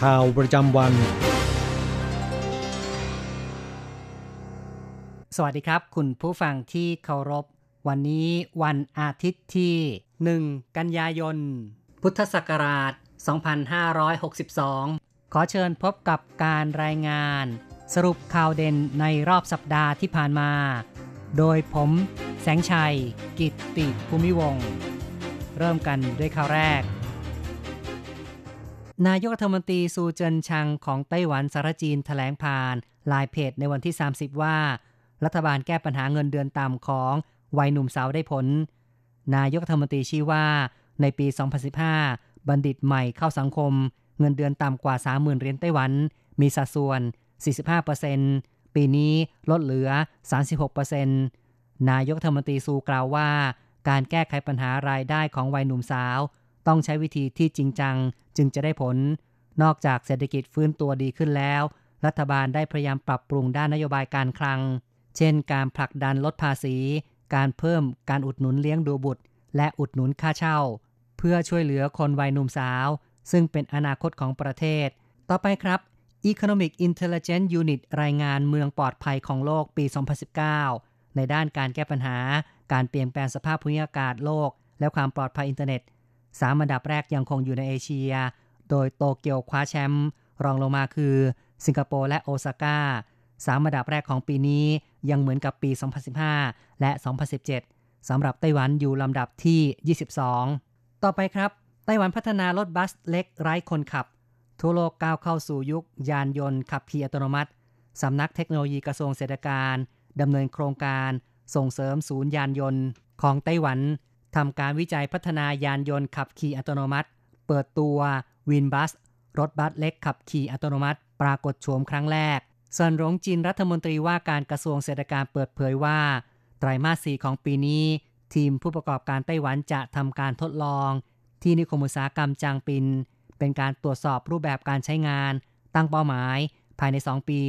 ข่าวประจำวัน สวัสดีครับ คุณผู้ฟังที่เคารพ วันนี้วันอาทิตย์ที่ 1 กันยายน พุทธศักราช 2562 ขอเชิญพบกับการรายงาน สรุปข่าวเด่นในรอบสัปดาห์ที่ผ่านมา โดยผมแสงชัย กิตติภูมิวง เริ่มกันด้วยข่าวแรก นายกรัฐมนตรีซูเจินชังของไต้หวันสารจีนถแถลงผ่านลายเพจในวันที่ 30 ว่า รัฐบาลแก้ปัญหาเงินเดือนต่ำของวัยหนุ่มสาวได้ผล นายกรัฐมนตรีชี้ว่าในปี 2015 บัณฑิตใหม่เข้าสังคม เงินเดือนต่ำกว่า 30,000เหรียญไต้หวัน มีสัดส่วน 45%ปีนี้ลดเหลือ 36%นายกรัฐมนตรีซูกล่าวว่า การแก้ไขปัญหารายได้ของวัยหนุ่มสาว ต้องใช้วิธีที่จริงจังจึงจะได้ผล นอกจากเศรษฐกิจฟื้นตัวดีขึ้นแล้ว รัฐบาลได้พยายามปรับปรุงด้านนโยบายการคลัง เช่น การผลักดันลดภาษี การเพิ่มการอุดหนุนเลี้ยงดูบุตร และอุดหนุนค่าเช่า เพื่อช่วยเหลือคนวัยหนุ่มสาว ซึ่งเป็นอนาคตของประเทศ ต่อไปครับ Economic Intelligence Unit รายงานเมืองปลอดภัยของโลกปี 2019 ในด้านการแก้ปัญหา การเปลี่ยนแปลงสภาพภูมิอากาศโลก และความปลอดภัยอินเทอร์เน็ต สามอันดับแรกยังคงอยู่ในเอเชีย โดยโตเกียวคว้าแชมป์รองลงมาคือ สิงคโปร์และโอซาก้าสามอันดับแรกของปีนี้ยังเหมือนกับปี 2015 และ 2017สำหรับไต้หวันอยู่ลำดับที่ 22 ต่อไปครับ ไต้หวันพัฒนารถบัสเล็กไร้คนขับ ทั่วโลกก้าวเข้าสู่ยุค ยานยนต์ขับขี่อัตโนมัติสำนักเทคโนโลยีกระทรวงเศรษฐการดำเนินโครงการส่งเสริมศูนย์ยานยนต์ของไต้หวัน ทำการวิจัยพัฒนายานยนต์ขับขี่อัตโนมัติ เปิดตัววินบัสรถบัสเล็กขับขี่อัตโนมัติ ปรากฏโฉมครั้งแรกเซินหลงจินรัฐมนตรีว่าการกระทรวงเศรษฐการเปิดเผยว่า ไตรมาส4ของปีนี้ ทีมผู้ประกอบการไต้หวันจะทำการทดลอง ที่นิคมอุตสาหกรรมจางปิน เป็นการตรวจสอบรูปแบบการใช้งาน ตั้งเป้าหมาย ภายใน 2 ปี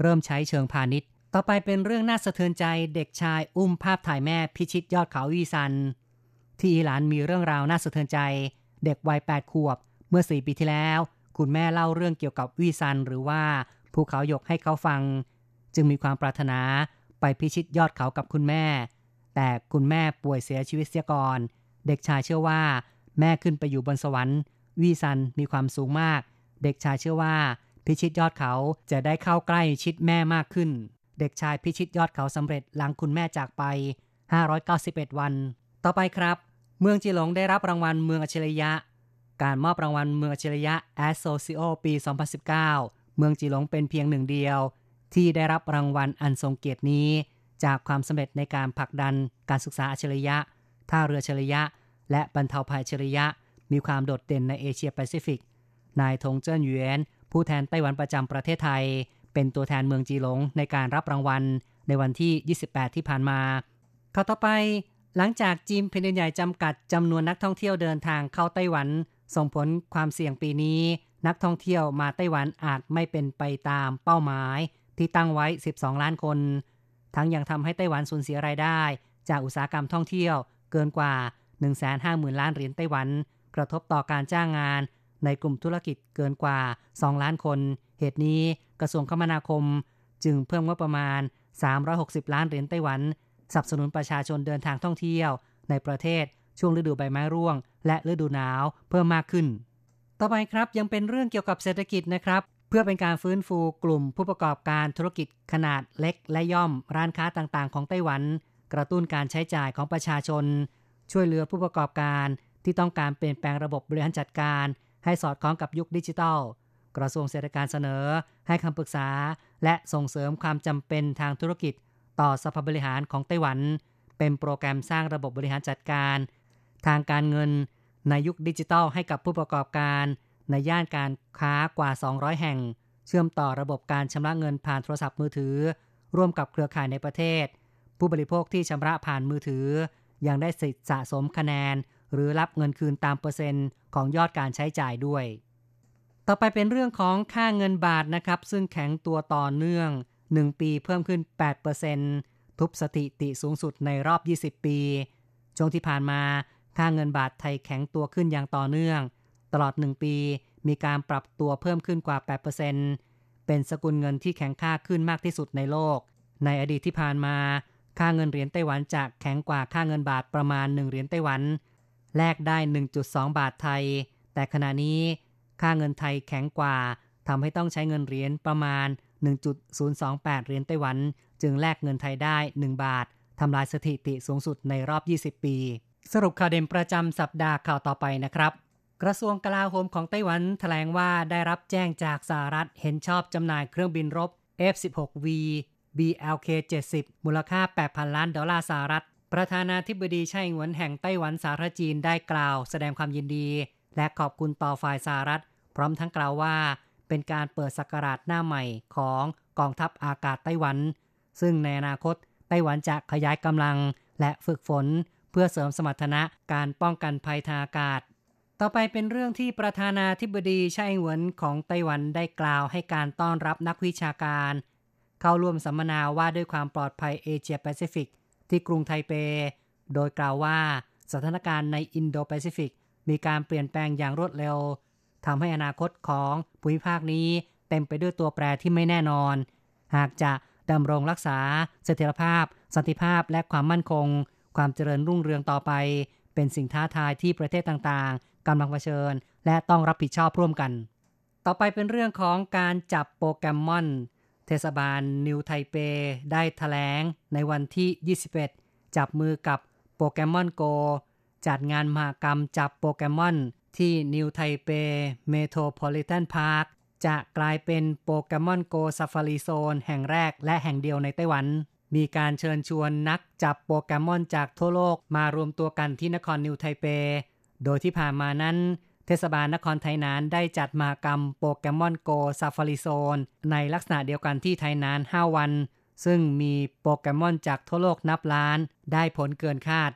เริ่มใช้เชิงพาณิชย์ ต่อไปเป็นเรื่องน่าสะเทือนใจเด็กชายอุ้มภาพถ่ายแม่พิชิตยอดเขาอวี้ซัน ที่อิหร่านมีเรื่องราวน่าสะเทือนใจ เด็กวัย 8 ขวบ เมื่อ 4 ปีที่แล้ว คุณแม่เล่าเรื่องเกี่ยวกับอวี้ซัน หรือว่าภูเขาหยกให้เขาฟัง จึงมีความปรารถนาไปพิชิตยอดเขากับคุณแม่ แต่คุณแม่ป่วยเสียชีวิตเสียก่อน เด็กชายเชื่อว่า แม่ขึ้นไปอยู่บนสวรรค์วีซันมีความสูงมาก เด็กชายเชื่อว่า พิชิตยอดเขาจะได้เข้าใกล้ชิดแม่มากขึ้น เด็กชายพิชิตยอดเขาสำเร็จหลังคุณแม่จากไป 591 วัน ต่อไปครับ เมืองจีหลงได้รับรางวัลเมืองอัจฉริยะ การมอบรางวัลเมืองอัจฉริยะ a s s o c i o ปี 2019 เมืองจีหลงเป็นเพียงหนึ่งเดียว ที่ได้รับรางวัลอันทรงเกียรตินี้ จากความสำเร็จในการผลักดันการศึกษาอัจฉริยะ ท่าเรืออัจฉริยะ และบรรเทาภัยอัจฉริยะ มีความโดดเด่นในเอเชียแปซิฟิก นายทงเจิ้นหยวนผู้แทนไต้หวันประจำประเทศไทย เป็นตัวแทนเมืองจีหลงในการรับรางวัลในวันที่ 28 ที่ผ่านมาข่าวต่อไป หลังจากจีนแผ่นดินใหญ่จำกัดจำนวนนักท่องเที่ยวเดินทางเข้าไต้หวัน ส่งผลความเสี่ยงปีนี้ นักท่องเที่ยวมาไต้หวันอาจไม่เป็นไปตามเป้าหมาย ที่ตั้งไว้ 12 ล้านคน ทั้งยังทำให้ไต้หวันสูญเสียรายได้ จากอุตสาหกรรมท่องเที่ยวเกินกว่า 150,000 ล้านเหรียญไต้หวัน กระทบต่อการจ้างงาน ในกลุ่มธุรกิจเกินกว่า 2 ล้านคน เหตุนี้กระทรวงคมนาคม จึงเพิ่มงบประมาณ 360 ล้านเหรียญไต้หวัน สนับสนุนประชาชนเดินทางท่องเที่ยว ในประเทศช่วงฤดูใบไม้ร่วง และฤดูหนาวเพิ่มมากขึ้น ต่อไปครับยังเป็นเรื่องเกี่ยวกับเศรษฐกิจนะครับ เพื่อเป็นการฟื้นฟูกลุ่มผู้ประกอบการธุรกิจขนาดเล็กและย่อมร้านค้าต่างๆ ของไต้หวัน กระตุ้นการใช้จ่ายของประชาชน ช่วยเหลือผู้ประกอบการที่ต้องการเปลี่ยนแปลงระบบบริหารจัดการ ให้สอดคล้องกับยุคดิจิทัล กระทรวงเศรษฐการเสนอ ให้คำปรึกษา และส่งเสริมความจำเป็นทางธุรกิจ ต่อสภาบริหารของไต้หวัน เป็นโปรแกรมสร้างระบบบริหารจัดการ ทางการเงินในยุคดิจิทัลให้กับผู้ประกอบการ ในย่านการค้ากว่า 200 แห่ง เชื่อมต่อระบบการชำระเงินผ่านโทรศัพท์มือถือ ร่วมกับเครือข่ายในประเทศ ผู้บริโภคที่ชำระผ่านมือถือ ยังได้สิทธิสะสมคะแนน หรือรับเงินคืนตามเปอร์เซ็นต์ของยอดการใช้จ่ายด้วย ต่อไปเป็นเรื่องของค่าเงินบาทนะครับ ซึ่งแข็งตัวต่อเนื่อง 1 ปีเพิ่มขึ้น 8%ทุบสถิติสูงสุดในรอบ 20 ปี ช่วงที่ผ่านมา ค่าเงินบาทไทยแข็งตัวขึ้นอย่างต่อเนื่อง ตลอด 1 ปีมีการปรับตัวเพิ่มขึ้นกว่า 8%เป็นสกุลเงินที่แข็งค่าขึ้นมากที่สุดในโลก ในอดีตที่ผ่านมา ค่าเงินเหรียญไต้หวันจะแข็งกว่าค่าเงินบาทประมาณ 1 เหรียญไต้หวัน แลกได้ 1.2 บาทไทย แต่ขณะนี้ ค่าเงินไทยแข็งกว่าทำให้ต้องใช้เงินเหรียญประมาณ 1.028 เหรียญไต้หวัน จึงแลกเงินไทยได้ 1 บาท ทำลายสถิติสูงสุดในรอบ 20 ปี สรุปข่าวเด่นประจำสัปดาห์ข่าวต่อไปนะครับ กระทรวงกลาโหมของไต้หวันแถลงว่าได้รับแจ้งจากสหรัฐเห็นชอบจำหน่ายเครื่องบินรบ F-16V BLK-70 มูลค่า 8,000 ล้านดอลลาร์สหรัฐ ประธานาธิบดีไช่หวนแห่งไต้หวันสาธารณจีนได้กล่าว แสดงความยินดี และขอบคุณต่อฝ่ายสหรัฐ พร้อมทั้งกล่าวว่า เป็นการเปิดสักราชหน้าใหม่ของกองทัพอากาศไต้หวัน ซึ่งในอนาคตไต้หวันจะขยายกำลังและฝึกฝน เพื่อเสริมสมรรถนะการป้องกันภัยทางอากาศ ต่อไปเป็นเรื่องที่ประธานาธิบดีไช่เหวินของไต้หวันได้กล่าวให้การต้อนรับนักวิชาการ เข้าร่วมสัมมนาว่าด้วยความปลอดภัยเอเชียแปซิฟิกที่กรุงไทเป โดยกล่าวว่าสถานการณ์ในอินโดแปซิฟิกมีการเปลี่ยนแปลงอย่างรวดเร็ว ทำให้อนาคตของภูมิภาคนี้เต็มไปด้วยตัวแปรที่ไม่แน่นอน หากจะดำรงรักษา เสถียรภาพ สันติภาพและความมั่นคง ความเจริญรุ่งเรืองต่อไป เป็นสิ่งท้าทายที่ประเทศต่างๆกำลังเผชิญ และต้องรับผิดชอบร่วมกัน ต่อไปเป็นเรื่องของการจับโปเกมอน เทศบาลนิวไทเป ได้แถลงในวันที่ 21 จับมือกับ Pokémon Go จัดงานมหกรรมจับโปเกมอน ที่นิวไทเป Metropolitan Park จะกลายเป็น Pokémon Go Safari Zone แห่งแรกและแห่งเดียวในไต้หวัน มีการเชิญชวนนักจับโปเกมอนจากทั่วโลกมารวมตัวกันที่นครนิวไทเป โดยที่ผ่านมานั้น เทศบาลนครไถหนานได้จัดมหกรรม Pokémon Go Safari Zone ในลักษณะเดียวกันที่ไถหนาน 5 วัน ซึ่งมีโปเกมอนจากทั่วโลกนับล้าน ได้ผลเกินคาด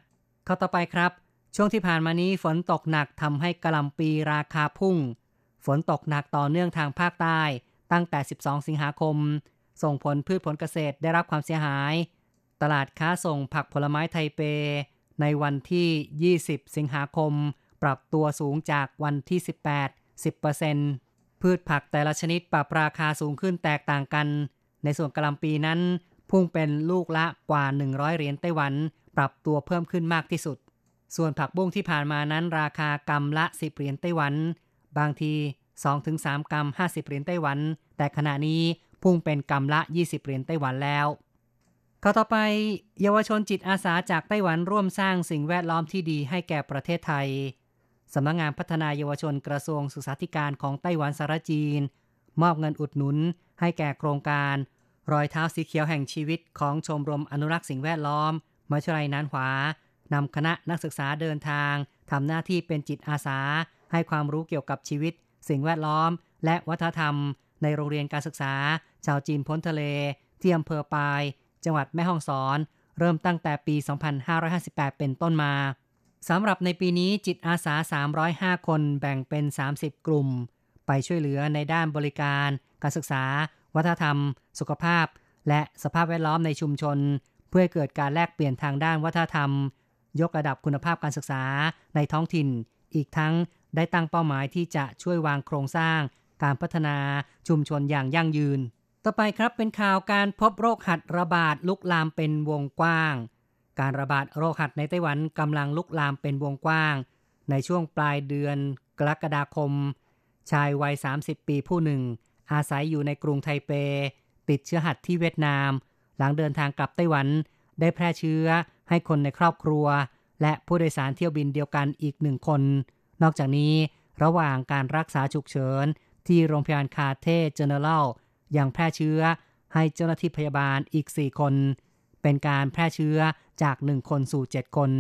ข่าวต่อไปครับ ช่วงที่ผ่านมานี้ฝนตกหนักทำให้กะหล่ำปลีราคาพุ่ง ฝนตกหนักต่อเนื่องทางภาคใต้ตั้งแต่ 12 สิงหาคม ส่งผลพืชผลเกษตรได้รับความเสียหาย ตลาดค้าส่งผักผลไม้ไทเป ในวันที่ 20 สิงหาคม ปรับตัวสูงจากวันที่ 18 10%พืชผักแต่ละชนิดปรับราคาสูงขึ้นแตกต่างกัน ในส่วนกระลำปีนั้น พุ่งเป็นลูกละกว่า 100 เหรียญไต้หวัน ปรับตัวเพิ่มขึ้นมากที่สุด ส่วนผักบุ้งที่ผ่านมานั้นราคากำละ 10 เหรียญไต้หวัน บางที 2-3 กรัม 50 เหรียญไต้หวัน แต่ขณะนี้พุ่งเป็นกำละ 20 เหรียญไต้หวันแล้วข้อต่อไปเยาวชนจิตอาสาจากไต้หวันร่วมสร้างสิ่งแวดล้อมที่ดีให้แก่ประเทศไทย สำนักงงานพัฒนาเยาวชนกระทรวงศึกษาธิการของไต้หวันสารจีน มอบเงินอุดหนุนให้แก่โครงการ รอยเท้าสีเขียวแห่งชีวิตของชมรมอนุรักษ์สิ่งแวดล้อมมหาวิทยาลัยนานหวา นำคณะนักศึกษาเดินทางทำหน้าที่เป็นจิตอาสา ให้ความรู้เกี่ยวกับชีวิต สิ่งแวดล้อม และวัฒนธรรม ในโรงเรียนการศึกษา ชาวจีนพ้นทะเล ที่อำเภอปาย จังหวัดแม่ฮ่องสอน เริ่มตั้งแต่ปี 2558 เป็นต้นมาสำหรับในปีนี้จิตอาสา 305 คนแบ่งเป็น 30 กลุ่ม ไปช่วยเหลือในด้านบริการ การศึกษา วัฒนธรรม สุขภาพ และสภาพแวดล้อมในชุมชน เพื่อเกิดการแลกเปลี่ยนทางด้านวัฒนธรรม ยกระดับคุณภาพการศึกษาในท้องถิ่น อีกทั้งได้ตั้งเป้าหมายที่จะช่วยวางโครงสร้าง การพัฒนาชุมชนอย่างยั่งยืน ต่อไปครับเป็นข่าวการพบโรคหัดระบาดลุกลามเป็นวงกว้าง การระบาดโรคหัดในไต้หวันกำลังลุกลามเป็นวงกว้าง ในช่วงปลายเดือนกรกฎาคม ชายวัย 30 ปีผู้หนึ่ง อาศัยอยู่ในกรุงไทเป ติดเชื้อหัดที่เวียดนาม หลังเดินทางกลับไต้หวันได้แพร่เชื้อ ให้คนในครอบครัว และผู้โดยสารเที่ยวบินเดียวกันอีกหนึ่งคน นอกจากนี้ระหว่างการรักษาฉุกเฉิน ที่โรงพยาบาล Cathay General ยังแพร่เชื้อให้เจ้าหน้าที่พยาบาลอีก 4 คน เป็นการแพร่เชื้อจาก 1 คนสู่ 7 คน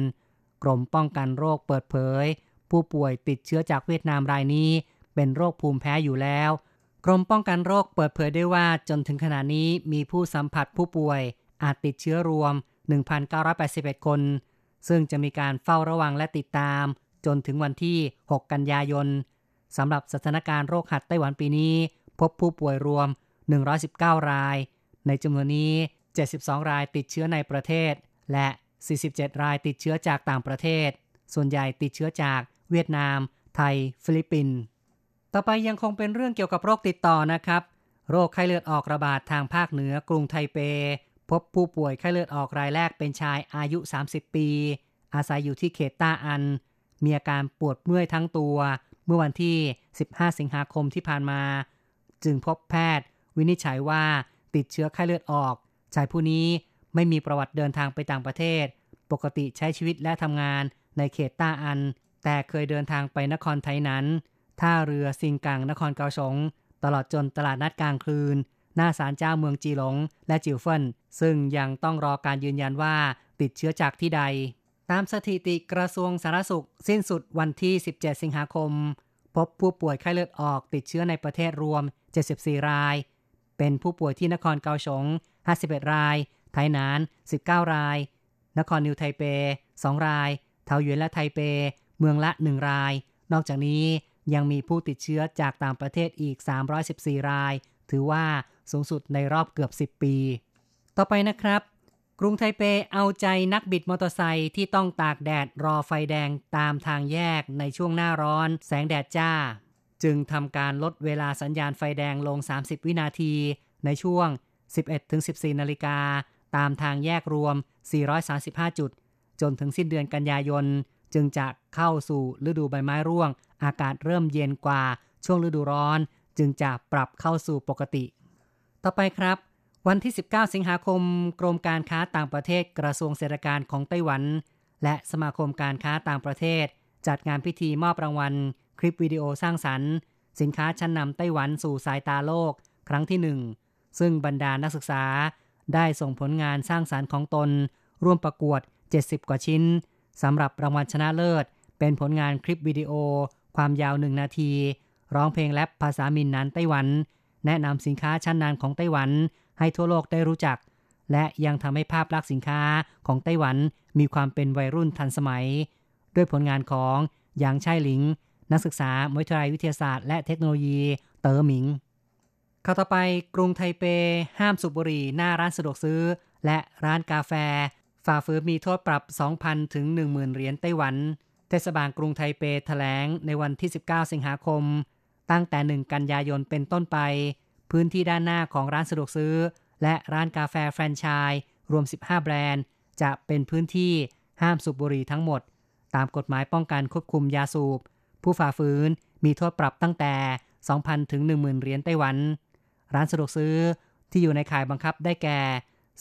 กรมป้องกันโรคเปิดเผย ผู้ป่วยติดเชื้อจากเวียดนามรายนี้ เป็นโรคภูมิแพ้อยู่แล้ว กรมป้องกันโรคเปิดเผยด้วยว่าจนถึงขณะนี้มีผู้สัมผัสผู้ป่วยอาจติดเชื้อรวม 1,981 คน ซึ่งจะมีการเฝ้าระวังและติดตาม จนถึงวันที่ 6 กันยายนสำหรับสถานการณ์โรคหัดไต้หวันปีนี้ พบผู้ป่วยรวม 119 ราย ในจำนวนนี้ 72 รายติดเชื้อในประเทศ และ 47 รายติดเชื้อจากต่างประเทศ ส่วนใหญ่ติดเชื้อจากเวียดนาม ไทย ฟิลิปปินส์ต่อไปยังคงเป็นเรื่องเกี่ยวกับโรคติดต่อนะครับ โรคไข้เลือดออกระบาดทางภาคเหนือกรุงไทเป พบผู้ป่วยไข้เลือดออกรายแรกเป็นชายอายุ 30 ปี อาศัยอยู่ที่เขตต้าอัน มีอาการปวดเมื่อยทั้งตัว เมื่อวันที่ 15 สิงหาคมที่ผ่านมา จึงพบแพทย์ วินิจฉัยว่าติดเชื้อไข้เลือดออก ชายผู้นี้ไม่มีประวัติเดินทางไปต่างประเทศ ปกติใช้ชีวิตและทำงานในเขตต้าอัน แต่เคยเดินทางไปนครไทยนั้นท่าเรือซิงกังนครเกาสงตลอดจนตลาดนัดกลางคืน หน้าศาลเจ้าเมืองจีหลง และจิวเฟินซึ่งยังต้องรอการยืนยันว่าติดเชื้อจากที่ใด ตามสถิติกระทรวงสาธารณสุข สิ้นสุดวันที่ 17 สิงหาคม พบผู้ป่วยไข้เลือดออกติดเชื้อในประเทศรวม 74 ราย เป็นผู้ป่วยที่นครเกาสง 51 ราย ไทหนาน 19 ราย นครนิวไทเป 2 รายเทาหยวนและไทเป เมืองละ 1 ราย นอกจากนี้ยังมีผู้ติดเชื้อจากต่างประเทศอีก 314 ราย ถือว่า สูงสุดในรอบเกือบ 10 ปี ต่อไปนะครับ กรุงไทเปเอาใจนักบิดมอเตอร์ไซค์ที่ต้องตากแดดรอไฟแดงตามทางแยกในช่วงหน้าร้อน แสงแดดจ้า จึงทำการลดเวลาสัญญาณไฟแดงลง 30 วินาที ในช่วง 11-14 นาฬิกาตามทางแยกรวม 435 จุด จนถึงสิ้นเดือนกันยายน จึงจะเข้าสู่ฤดูใบไม้ร่วง อากาศเริ่มเย็นกว่าช่วงฤดูร้อน จึงจะปรับเข้าสู่ปกติ ต่อไปครับ วันที่ 19 สิงหาคม กรมการค้าต่างประเทศกระทรวงเศรษฐการของไต้หวัน และสมาคมการค้าต่างประเทศ จัดงานพิธีมอบรางวัล คลิปวิดีโอสร้างสรรค์ สินค้าชั้นนำไต้หวันสู่สายตาโลก ครั้งที่หนึ่งซึ่งบรรดานักศึกษาได้ส่งผลงานสร้างสารรค์ของตน ร่วมประกวด 70 กว่าชิ้นสำหรับรางวัลชนะเลิศ เป็นผลงานคลิปวิดีโอ ความยาวหนึ่งนาที ร้องเพลงแรปภาษามินนันไต้หวัน แนะนำสินค้าชั้นนำของไต้หวัน ให้ทั่วโลกได้รู้จัก และยังทำให้ภาพลักษณ์สินค้าของไต้หวันมีความเป็นวัยรุ่นทันสมัย ด้วยผลงานของหยางไช่หลิง นักศึกษามวิทยาลัยวิทยาศาสตร์และเทคโนโลยีเต๋อหมิงข่าวต่อไปกรุงไทเป ห้ามสูบบุหรี่หน้าร้านสะดวกซื้อ และร้านกาแฟ ฝ่าฝืนมีโทษปรับ 2,000 ถึง 10,000 เหรียญไต้หวัน เทศบาลกรุงไทเปแถลงในวันที่ 19 สิงหาคม ตั้งแต่ 1 กันยายนเป็นต้นไป พื้นที่ด้านหน้าของร้านสะดวกซื้อ และร้านกาแฟแฟรนไชส์รวม 15 แบรนด์ จะเป็นพื้นที่ห้ามสูบบุหรี่ทั้งหมด ตามกฎหมายป้องกันควบคุมยาสูบ ผู้ฝ่าฝืนมีโทษปรับตั้งแต่ 2,000 ถึง 10,000 เหรียญไต้หวัน ร้านสะดวกซื้อที่อยู่ในข่ายบังคับได้แก่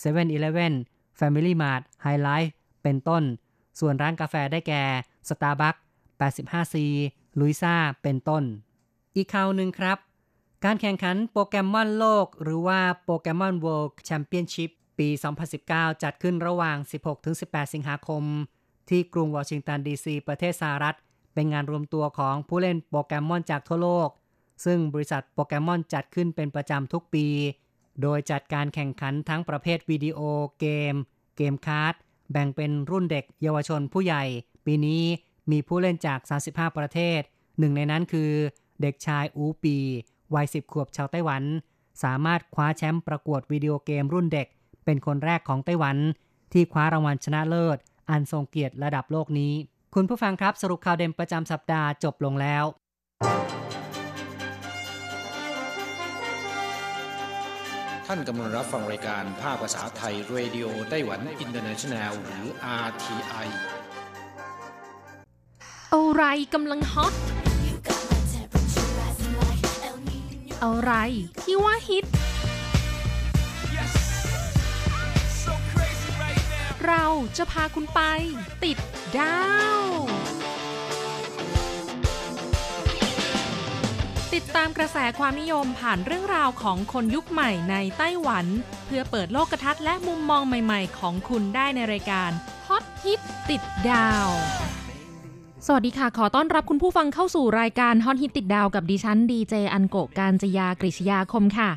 7 e เ e ่ e อ Family Mart High Life เป็นต้น ส่วนร้านกาแฟได้แก่ Starbucks 85C ลุยซ่าเป็นต้น อีกข่าวหนึ่งครับ การแข่งขันโปเกมอนโลก หรือว่าโปเกมอน World Championship ปี 2019 จัดขึ้นระหว่าง 16-18 สิงหาคม ที่กรุงวอชิงตันดีซีประเทศสหรัฐ เป็นงานรวมตัวของผู้เล่นโปเกมอนจากทั่วโลก ซึ่งบริษัทโปเกมอนจัดขึ้นเป็นประจำทุกปี โดยจัดการแข่งขันทั้งประเภทวิดีโอเกม เกมการ์ดแบ่งเป็นรุ่นเด็กเยาวชนผู้ใหญ่ ปีนี้มีผู้เล่นจาก 35 ประเทศ หนึ่งในนั้นคือ เด็กชายอูปีวัย10ขวบชาวไต้หวัน สามารถคว้าแชมป์ประกวดวิดีโอเกมรุ่นเด็ก เป็นคนแรกของไต้หวัน ที่คว้ารางวัลชนะเลิศ อันทรงเกียรติระดับโลกนี้ คุณผู้ฟังครับสรุปข่าวเด่นประจำสัปดาห์จบลงแล้วท่านกำลังรับฟังรายการภาคภาษาไทย Radio Taiwan International หรือ RTI อะไรกำลังฮอต อะไรที่ว่าฮิต เราจะพาคุณไป ติดดาว ติดตามกระแสความนิยมผ่านเรื่องราวของคนยุคใหม่ในไต้หวัน เพื่อเปิดโลกทัศน์และมุมมองใหม่ ๆ ของคุณได้ในรายการฮอตฮิตติดดาว สวัสดีค่ะ ขอต้อนรับคุณผู้ฟังเข้าสู่รายการฮอตฮิตติดดาวกับดิฉันดีเจอันโกการจยากริชยาคมค่ะ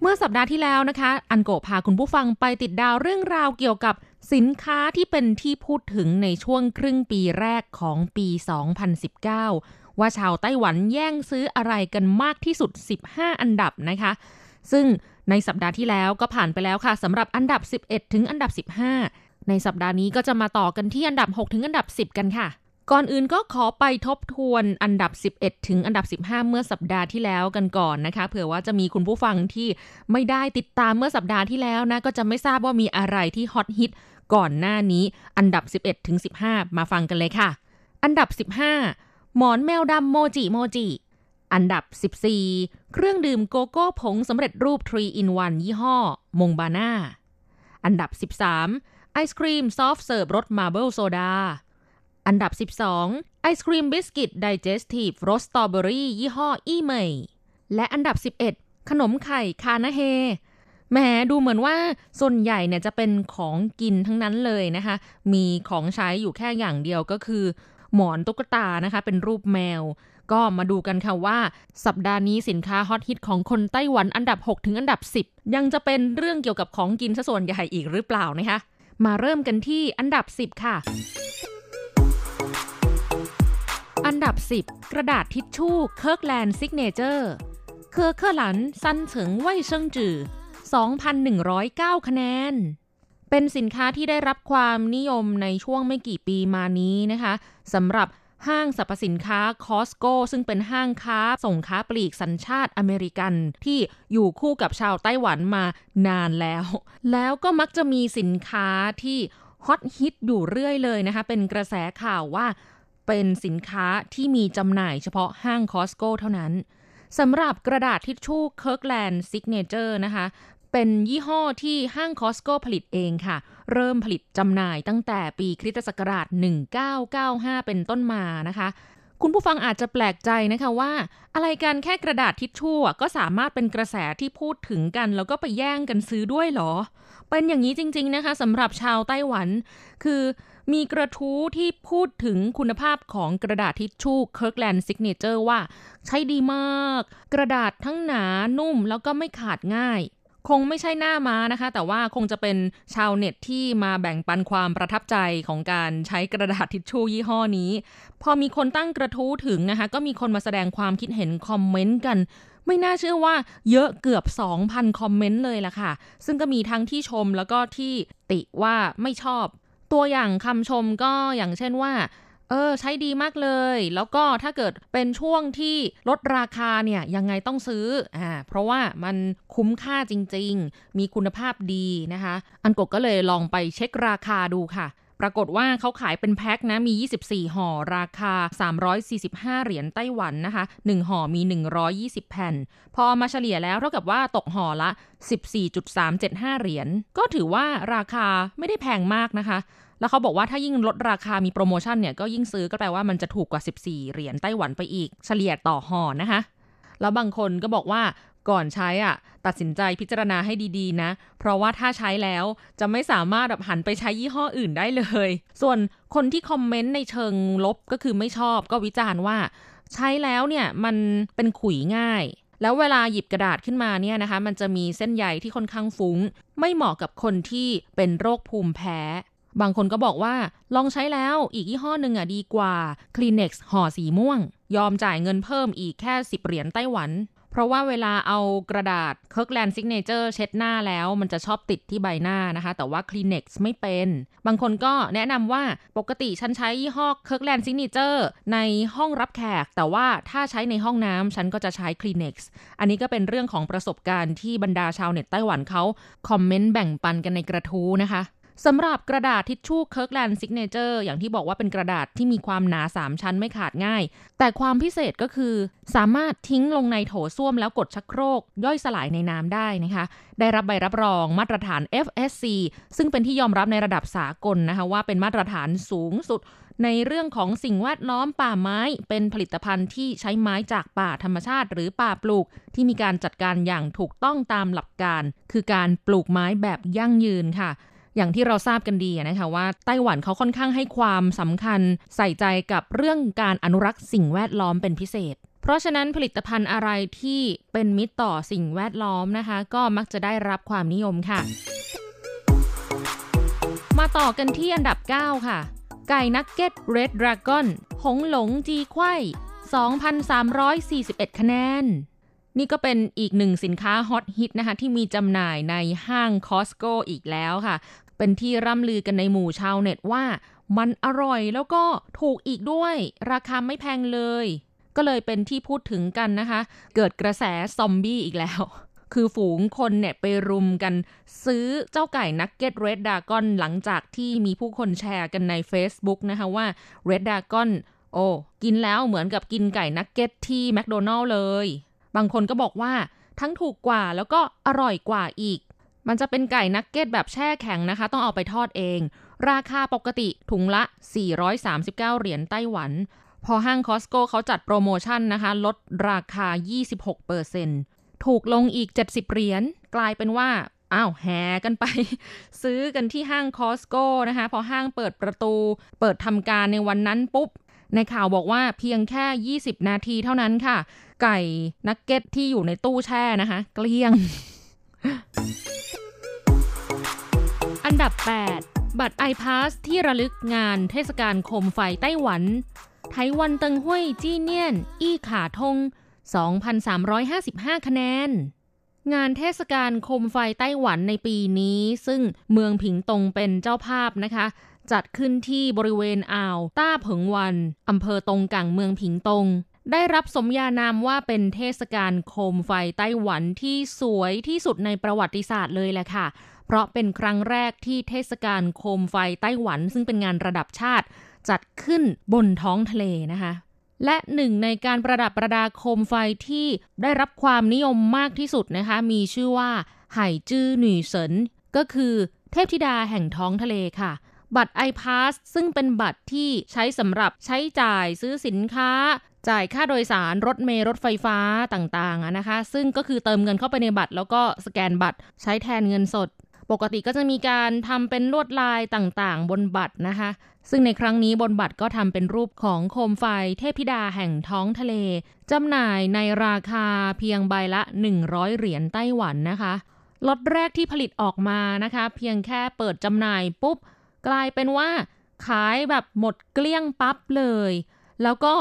เมื่อสัปดาห์ที่แล้วนะคะ อันโกพาคุณผู้ฟังไปติดดาวเรื่องราวเกี่ยวกับสินค้าที่เป็นที่พูดถึงในช่วงครึ่งปีแรกของปี 2019 ว่าชาวไต้หวันแย่งซื้ออะไรกันมากที่สุด 15 อันดับนะคะ ซึ่งในสัปดาห์ที่แล้วก็ผ่านไปแล้วค่ะสำหรับอันดับ 11 ถึงอันดับ 15 ในสัปดาห์นี้ก็จะมาต่อกันที่อันดับ 6 ถึงอันดับ 10 กันค่ะ ก่อนอื่นก็ขอไปทบทวนอันดับ 11 ถึงอันดับ 15 เมื่อสัปดาห์ที่แล้วกันก่อนนะคะ เผื่อว่าจะมีคุณผู้ฟังที่ไม่ได้ติดตามเมื่อสัปดาห์ที่แล้วนะ ก็จะไม่ทราบว่ามีอะไรที่ฮอตฮิตก่อนหน้านี้อันดับ 11 ถึง 15 มาฟังกันเลยค่ะ อันดับ 15 หมอนแมวดำโมจิโมจิ อันดับ 14 เครื่องดื่มโกโก้ผงสำเร็จรูป3 in 1ยี่ห้อ Monbana อันดับ 13 ไอศครีมซอฟต์เสิร์ฟรส marble soda อันดับ 12 ไอศครีมบิสกิต digestive รสสตรอเบอรี่ยี่ห้ออีเมยและอันดับ 11 ขนมไข่คานาเฮแหมดูเหมือนว่าส่วนใหญ่เนี่ยจะเป็นของกินทั้งนั้นเลยนะคะ มีของใช้อยู่แค่อย่างเดียวก็คือ หมอนตุ๊กตานะคะ เป็นรูปแมว ก็มาดูกันค่ะว่า สัปดาห์นี้สินค้าฮอตฮิตของคนไต้หวันอันดับ 6 ถึงอันดับ 10 ยังจะเป็นเรื่องเกี่ยวกับของกินซะส่วนใหญ่อีกหรือเปล่านะคะ มาเริ่มกันที่อันดับ 10 ค่ะ ดับ 10 กระดาษทิชชู่ Kirkland Signature 科克蘭三層衛生紙2,109 คะแนน เป็นสินค้าที่ได้รับความนิยมในช่วงไม่กี่ปีมานี้นะคะสำหรับห้างสรรพสินค้า Costco ซึ่งเป็นห้างค้าส่งค้าปลีกสัญชาติอเมริกัน ที่อยู่คู่กับชาวไต้หวันมานานแล้ว แล้วก็มักจะมีสินค้าที่ฮอตฮิตอยู่เรื่อยเลยนะคะ เป็นกระแสข่าวว่า เป็นสินค้าที่มีจำหน่ายเฉพาะห้าง Costco เท่านั้นสำหรับกระดาษทิชชู่ Kirkland Signature นะคะ เป็นยี่ห้อที่ห้าง Costco ผลิตเองค่ะ เริ่มผลิตจำหน่ายตั้งแต่ปีคริสตศักราช 1995 เป็นต้นมานะคะคุณผู้ฟังอาจจะแปลกใจนะคะว่า อะไรกันแค่กระดาษทิชชู่ก็สามารถเป็นกระแสที่พูดถึงกัน แล้วก็ไปแย่งกันซื้อด้วยหรอ เป็นอย่างนี้จริง ๆนะคะสำหรับชาวไต้หวัน คือ มีกระทู้ที่พูดถึงคุณภาพของกระดาษทิชชู่ Kirkland Signature ว่า ใช้ดีมาก กระดาษทั้งหนานุ่มแล้วก็ไม่ขาดง่าย คงไม่ใช่หน้าม้านะคะ แต่ว่าคงจะเป็นชาวเน็ตที่มาแบ่งปันความประทับใจของการใช้กระดาษทิชชู่ยี่ห้อนี้ พอมีคนตั้งกระทู้ถึงนะคะ ก็มีคนมาแสดงความคิดเห็นคอมเมนต์กันไม่น่าเชื่อว่าเยอะเกือบ 2,000 คอมเมนต์เลยล่ะค่ะ ซึ่งก็มีทั้งที่ชมแล้วก็ที่ติว่าไม่ชอบ ตัวอย่างคำชมก็อย่างเช่นว่า เออ ใช้ดีมากเลย แล้วก็ถ้าเกิดเป็นช่วงที่ลดราคาเนี่ย ยังไงต้องซื้ออ่าเพราะว่ามันคุ้มค่าจริง ๆ มีคุณภาพดีนะคะ อันกกก็เลยลองไปเช็คราคาดูค่ะ ปรากฏว่าเขาขายเป็นแพ็คนะมี 24 ห่อราคา 345 เหรียญไต้หวันนะคะ 1 ห่อมี 120 แผ่น พอมาเฉลี่ยแล้วเท่ากับว่าตกห่อละ 14.375 เหรียญก็ถือว่าราคาไม่ได้แพงมากนะคะแล้วเขาบอกว่าถ้ายิ่งลดราคามีโปรโมชั่นเนี่ยก็ยิ่งซื้อก็แปลว่ามันจะถูกกว่า 14 เหรียญไต้หวันไปอีก เฉลี่ยต่อห่อนะคะ แล้วบางคนก็บอกว่า ก่อนใช้อะตัดสินใจพิจารณาให้ดีๆนะ เพราะว่าถ้าใช้แล้วจะไม่สามารถแบบหันไปใช้ยี่ห้ออื่นได้เลย ส่วนคนที่คอมเมนต์ในเชิงลบก็คือไม่ชอบก็วิจารณ์ว่า ใช้แล้วเนี่ยมันเป็นขุยง่าย แล้วเวลาหยิบกระดาษขึ้นมาเนี่ยนะคะ มันจะมีเส้นใยที่ค่อนข้างฟุง้ง ไม่เหมาะกับคนที่เป็นโรคภูมิแพ้ บางคนก็บอกว่าลองใช้แล้วอีกยี่ห้อหนึ่งอะดีกว่า Kleenex ห่อสีม่วง ยอมจ่ายเงินเพิ่มอีกแค่ 10 เหรียญไต้หวัน เพราะว่าเวลาเอากระดาษ Kirkland Signature เช็ดหน้าแล้ว มันจะชอบติดที่ใบหน้านะคะ แต่ว่า Kleenex ไม่เป็น บางคนก็แนะนำว่าปกติฉันใช้ยี่ห้อ Kirkland Signature ในห้องรับแขก แต่ว่าถ้าใช้ในห้องน้ำฉันก็จะใช้ Kleenex อันนี้ก็เป็นเรื่องของประสบการณ์ที่บรรดาชาวเน็ตไต้หวันเขาคอมเมนต์แบ่งปันกันในกระทู้นะคะ สำหรับกระดาษทิชชู่ Kirkland Signature อย่างที่บอกว่าเป็นกระดาษที่มีความหนา 3 ชั้นไม่ขาดง่าย แต่ความพิเศษก็คือ สามารถทิ้งลงในโถส้วมแล้วกดชักโครก ย่อยสลายในน้ำได้นะคะ ได้รับใบรับรองมาตรฐาน FSC ซึ่งเป็นที่ยอมรับในระดับสากลนะคะว่าเป็นมาตรฐานสูงสุดในเรื่องของสิ่งแวดล้อมป่าไม้ เป็นผลิตภัณฑ์ที่ใช้ไม้จากป่าธรรมชาติ หรือป่าปลูก ที่มีการจัดการอย่างถูกต้องตามหลักการ คือการปลูกไม้แบบยั่งยืนค่ะ อย่างที่เราทราบกันดีนะคะว่าไต้หวันเขาค่อนข้างให้ความสำคัญใส่ใจกับเรื่องการอนุรักษ์สิ่งแวดล้อมเป็นพิเศษ เพราะฉะนั้นผลิตภัณฑ์อะไรที่เป็นมิตรต่อสิ่งแวดล้อมนะคะ ก็มักจะได้รับความนิยมค่ะ มาต่อกันที่อันดับ 9 ค่ะ ไก่นักเก็ตเรดดราก้อนหงหลงจีไข่2,341 คะแนน นี่ก็เป็นอีกหนึ่งสินค้าฮอตฮิตนะคะที่มีจำหน่ายในห้างคอสโกอีกแล้วค่ะ เป็นที่ร่ำลือกันในหมู่ชาวเน็ตว่า มันอร่อยแล้วก็ถูกอีกด้วย ราคาไม่แพงเลย ก็เลยเป็นที่พูดถึงกันนะคะ เกิดกระแสซอมบี้อีกแล้ว คือฝูงคนเนี่ยไปรุมกันซื้อเจ้าไก่นักเก็ต Red Dragon หลังจากที่มีผู้คนแชร์กันใน Facebook นะคะว่า Red Dragon โอ้กินแล้วเหมือนกับกินไก่นักเก็ตที่แมคโดนัลด์เลย บางคนก็บอกว่าทั้งถูกกว่าแล้วก็อร่อยกว่าอีก มันจะเป็นไก่นักเก็ตแบบแช่แข็งนะคะ ต้องเอาไปทอดเอง ราคาปกติถุงละ 439 เหรียญไต้หวัน พอห้าง Costco เขาจัดโปรโมชั่นนะคะ ลดราคา 26%ถูกลงอีก 70 เหรียญกลายเป็นว่าอ้าวแห่กันไป ซื้อกันที่ห้างคอสโก้นะคะ พอห้างเปิดประตู เปิดทำการในวันนั้นปุ๊บ ในข่าวบอกว่าเพียงแค่ 20 นาทีเท่านั้นค่ะ ไก่นักเก็ตที่อยู่ในตู้แช่นะคะ เกลี้ยง อันดับ 8 บัตร iPass ที่ระลึกงานเทศกาลโคมไฟไต้หวัน ไต้หวันเติงห้วยจี้เนียน อี้ขาทง 2,355 คะแนนงานเทศกาลโคมไฟไต้หวันในปีนี้ ซึ่งเมืองผิงตงเป็นเจ้าภาพนะคะ จัดขึ้นที่บริเวณอ่าวต้าเผิงวัน อำเภอตงกังเมืองผิงตง ได้รับสมญานามว่าเป็นเทศกาลโคมไฟไต้หวันที่สวยที่สุดในประวัติศาสตร์เลยแหละค่ะ เพราะเป็นครั้งแรกที่เทศกาลโคมไฟไต้หวัน ซึ่งเป็นงานระดับชาติ จัดขึ้นบนท้องทะเลนะคะและหนึ่งในการประดับประดาโคมไฟที่ได้รับความนิยมมากที่สุดนะคะ มีชื่อว่าไห่จื้อหนุ่ยเสินก็คือเทพธิดาแห่งท้องทะเลค่ะ บัตร iPass ซึ่งเป็นบัตรที่ใช้สำหรับใช้จ่ายซื้อสินค้า จ่ายค่าโดยสารรถเมล์รถไฟฟ้าต่างๆนะคะ ซึ่งก็คือเติมเงินเข้าไปในบัตร แล้วก็สแกนบัตรใช้แทนเงินสด ปกติก็จะมีการทำเป็นลวดลายต่างๆ บนบัตรนะคะ ซึ่งในครั้งนี้บนบัตรก็ทำเป็นรูปของโคมไฟเทพธิดาแห่งท้องทะเลจำหน่ายในราคาเพียงใบละ 100 เหรียญไต้หวันนะคะล็อตแรกที่ผลิตออกมานะคะ เพียงแค่เปิดจำหน่ายปุ๊บ กลายเป็นว่าขายแบบหมดเกลี้ยงปั๊บเลย แล้วก็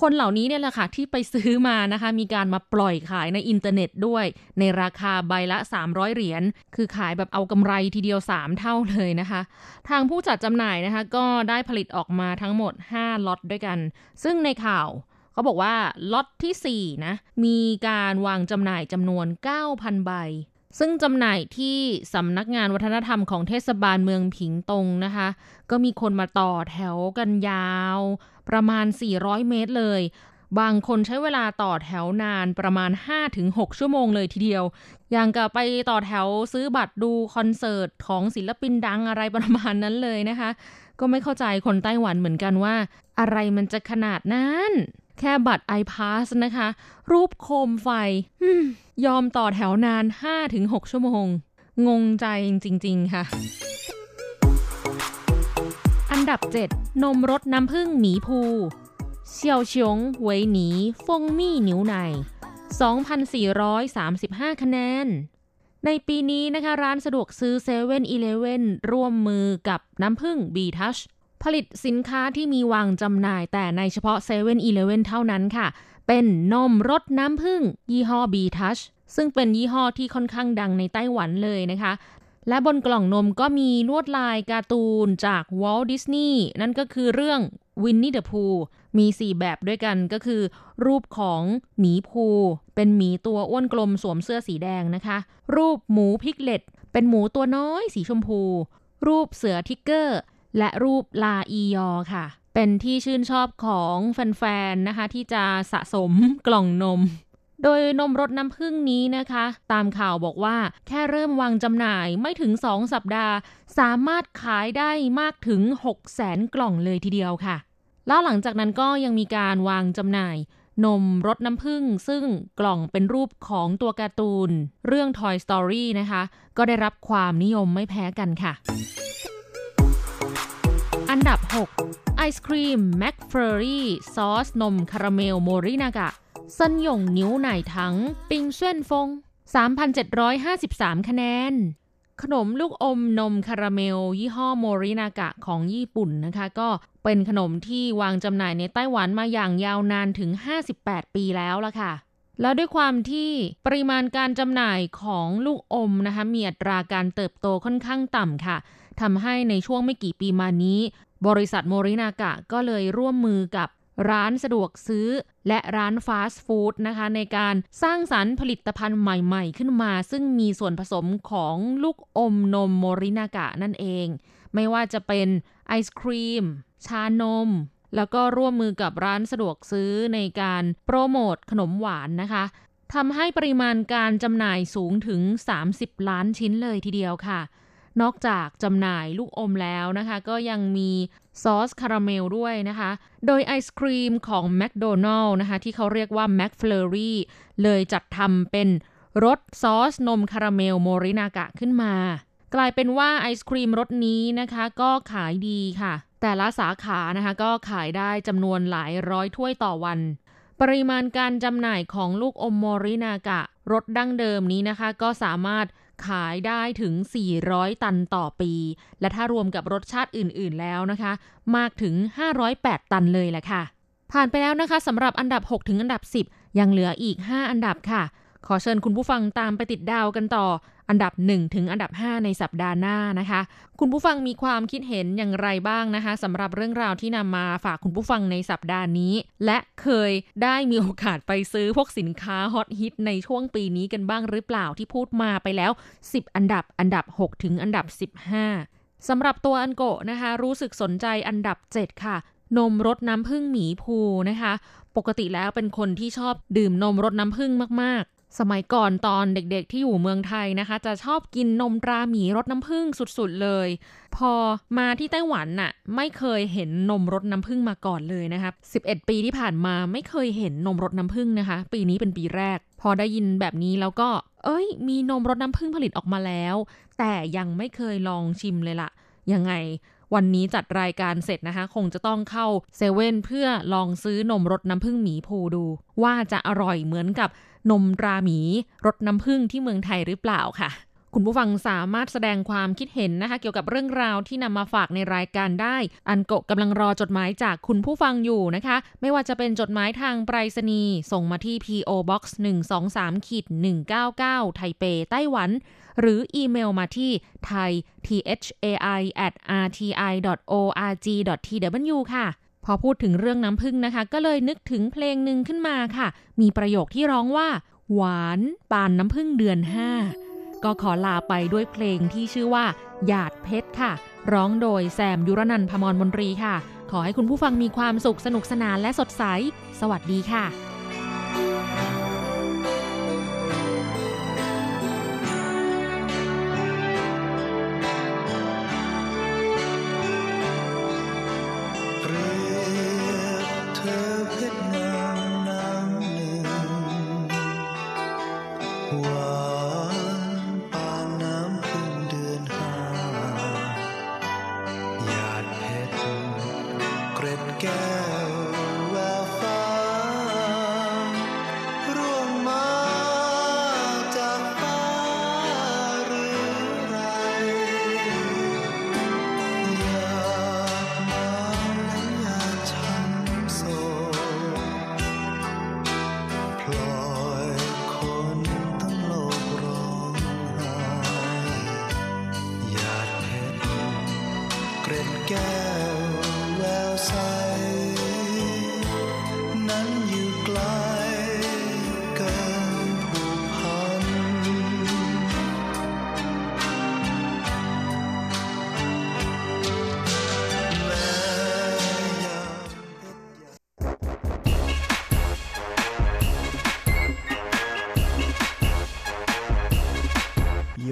คนเหล่านี้เนี่ยแหละค่ะที่ไปซื้อมานะคะ มีการมาปล่อยขายในอินเทอร์เน็ตด้วย ในราคาใบละ 300 เหรียญคือขายแบบเอากำไรทีเดียว 3 เท่าเลยนะคะ ทางผู้จัดจำหน่ายนะคะ ก็ได้ผลิตออกมาทั้งหมด 5 ล็อตด้วยกัน ซึ่งในข่าวเขาบอกว่าล็อตที่ 4 นะ มีการวางจำหน่ายจำนวน 9,000 ใบ ซึ่งจำหน่ายที่สำนักงานวัฒนธรรมของเทศบาลเมืองผิงตงนะคะ ก็มีคนมาต่อแถวกันยาว ประมาณ 400 เมตรเลย บางคนใช้เวลาต่อแถวนานประมาณ 5-6 ชั่วโมงเลยทีเดียว อย่างกับไปต่อแถวซื้อบัตรดูคอนเสิร์ตของศิลปินดังอะไรประมาณนั้นเลยนะคะ ก็ไม่เข้าใจคนไต้หวันเหมือนกันว่า อะไรมันจะขนาดนั้นแค่บัตร iPass นะคะ รูปโคมไฟยอมต่อแถวนาน 5-6 ชั่วโมง งงใจจริง ๆ ค่ะ อันดับ 7 นมรสน้ำผึ้งหมีภูเซียวชงเวยหนีฟงมี่หนิวไน2,435 คะแนน ในปีนี้นะคะร้านสะดวกซื้อ7 e เ e ่ e อร่วมมือกับน้ำผึ้งบีทัชผลิตสินค้าที่มีวางจำหน่ายแต่ในเฉพาะ7 e เ e ่ e อเท่านั้นค่ะ เป็นนมรสน้ำผึ้งยี่ห้อบีทัชซึ่งเป็นยี่ห้อที่ค่อนข้างดังในไต้หวันเลยนะคะ และบนกล่องนมก็มีลวดลายการ์ตูนจาก Walt Disney นั่นก็คือเรื่อง Winnie the Pooh มี 4 แบบด้วยกันก็คือ รูปของหมีพูห์เป็นหมีตัวอ้วนกลมสวมเสื้อสีแดงนะคะ รูปหมูพิกเลตเป็นหมูตัวน้อยสีชมพู รูปเสือทิกเกอร์ และรูปลาอียอค่ะ เป็นที่ชื่นชอบของแฟนๆนะคะ ที่จะสะสมกล่องนม โดยนมรสน้ำผึ้งนี้นะคะ ตามข่าวบอกว่า แค่เริ่มวางจำหน่ายไม่ถึง 2 สัปดาห์ สามารถขายได้มากถึง 6 0แสนกล่องเลยทีเดียวค่ะ แล้วหลังจากนั้นก็ยังมีการวางจำหน่าย นมรสน้ำผึ้งซึ่งกล่องเป็นรูปของตัวการ์ตูน เรื่อง Toy Story นะคะ ก็ได้รับความนิยมไม่แพ้กันค่ะ อันดับ 6 ไอศครีมแมคเฟอรี่ซอสนมคาราเมลโมรินากะ ซันหยงนิ้วไหนถัง ปิงเซ่นฟง 3,753 คะแนน ขนมลูกอมนมคาราเมล ยี่ห้อโมรินากะของญี่ปุ่นนะคะ ก็เป็นขนมที่วางจำหน่ายในไต้หวันมาอย่างยาวนานถึง 58 ปีแล้วละค่ะแล้วด้วยความที่ปริมาณการจำหน่ายของลูกอมนะคะมีอัตราการเติบโตค่อนข้างต่ำค่ะทำให้ในช่วงไม่กี่ปีมานี้ บริษัทโมรินากะก็เลยร่วมมือกับ ร้านสะดวกซื้อ และร้านฟาสต์ฟู้ดนะคะ ในการสร้างสรรค์ผลิตภัณฑ์ใหม่ๆ ขึ้นมา ซึ่งมีส่วนผสมของลูกอมนมโมรินากะนั่นเอง ไม่ว่าจะเป็นไอศครีม ชานม แล้วก็ร่วมมือกับร้านสะดวกซื้อในการโปรโมทขนมหวานนะคะทำให้ปริมาณการจำหน่ายสูงถึง 30 ล้านชิ้นเลยทีเดียวค่ะ นอกจากจำหน่ายลูกอมแล้วนะคะ ก็ยังมีซอสคาราเมลด้วยนะคะ โดยไอศครีมของแมคโดนัลด์นะคะ ที่เขาเรียกว่า McFlurry เลยจัดทำเป็นรสซอสนมคาราเมลโมรินากะขึ้นมา กลายเป็นว่าไอศครีมรสนี้นะคะ ก็ขายดีค่ะ แต่ละสาขานะคะ ก็ขายได้จำนวนหลายร้อยถ้วยต่อวัน ปริมาณการจำหน่ายของลูกอมโมรินากะรสดั้งเดิมนี้นะคะ ก็สามารถ ขายได้ถึง 400 ตันต่อปี และถ้ารวมกับรสชาติอื่น ๆ แล้วนะคะ มากถึง 508 ตันเลยแหละค่ะ ผ่านไปแล้วนะคะสำหรับอันดับ 6 ถึงอันดับ 10 ยังเหลืออีก 5 อันดับค่ะ ขอเชิญคุณผู้ฟังตามไปติดดาวกันต่ออันดับ 1 ถึงอันดับ 5 ในสัปดาห์หน้านะคะ คุณผู้ฟังมีความคิดเห็นอย่างไรบ้างนะคะสำหรับเรื่องราวที่นำมาฝากคุณผู้ฟังในสัปดาห์นี้ และเคยได้มีโอกาสไปซื้อพวกสินค้าฮอตฮิตในช่วงปีนี้กันบ้างหรือเปล่าที่พูดมาไปแล้ว 10 อันดับอันดับ 6 ถึงอันดับ 15สำหรับตัวอันโกะนะคะ รู้สึกสนใจอันดับ 7 ค่ะ นมรสน้ำผึ้งหมีภูนะคะ ปกติแล้วเป็นคนที่ชอบดื่มนมรสน้ำผึ้งมากๆ สมัยก่อนตอนเด็กๆที่อยู่เมืองไทยนะคะ จะชอบกินนมตราหมีรสน้ำผึ้งสุดๆเลย พอมาที่ไต้หวันน่ะไม่เคยเห็นนมรสน้ำผึ้งมาก่อนเลยนะครับ11 ปีที่ผ่านมาไม่เคยเห็นนมรสน้ำผึ้งนะคะ ปีนี้เป็นปีแรก พอได้ยินแบบนี้แล้วก็ เอ้ย มีนมรสน้ำผึ้งผลิตออกมาแล้ว แต่ยังไม่เคยลองชิมเลยล่ะยังไง วันนี้จัดรายการเสร็จนะคะ คงจะต้องเข้าเซเว่นเพื่อลองซื้อนมรสน้ำผึ้งหมีภูดู ว่าจะอร่อยเหมือนกับนมราหมีรสน้ำผึ้งที่เมืองไทยหรือเปล่าค่ะคุณผู้ฟังสามารถแสดงความคิดเห็นนะคะ เกี่ยวกับเรื่องราวที่นำมาฝากในรายการได้ อันโกะกำลังรอจดหมายจากคุณผู้ฟังอยู่นะคะ ไม่ว่าจะเป็นจดหมายทางไปรษณีย์ส่งมาที่ PO Box 123ขีด199 ไทเป ไต้หวัน หรืออีเมลมาที่ thai thai at rti org tw ค่ะ พอพูดถึงเรื่องน้ำผึ้งนะคะ ก็เลยนึกถึงเพลงหนึ่งขึ้นมาค่ะ มีประโยคที่ร้องว่า หวานปานน้ำผึ้งเดือน 5 ก็ขอลาไปด้วยเพลงที่ชื่อว่า หยาดเพชรค่ะ ร้องโดยแซมยุรนันพมรมนตรีค่ะ ขอให้คุณผู้ฟังมีความสุขสนุกสนานและสดใส สวัสดีค่ะ ย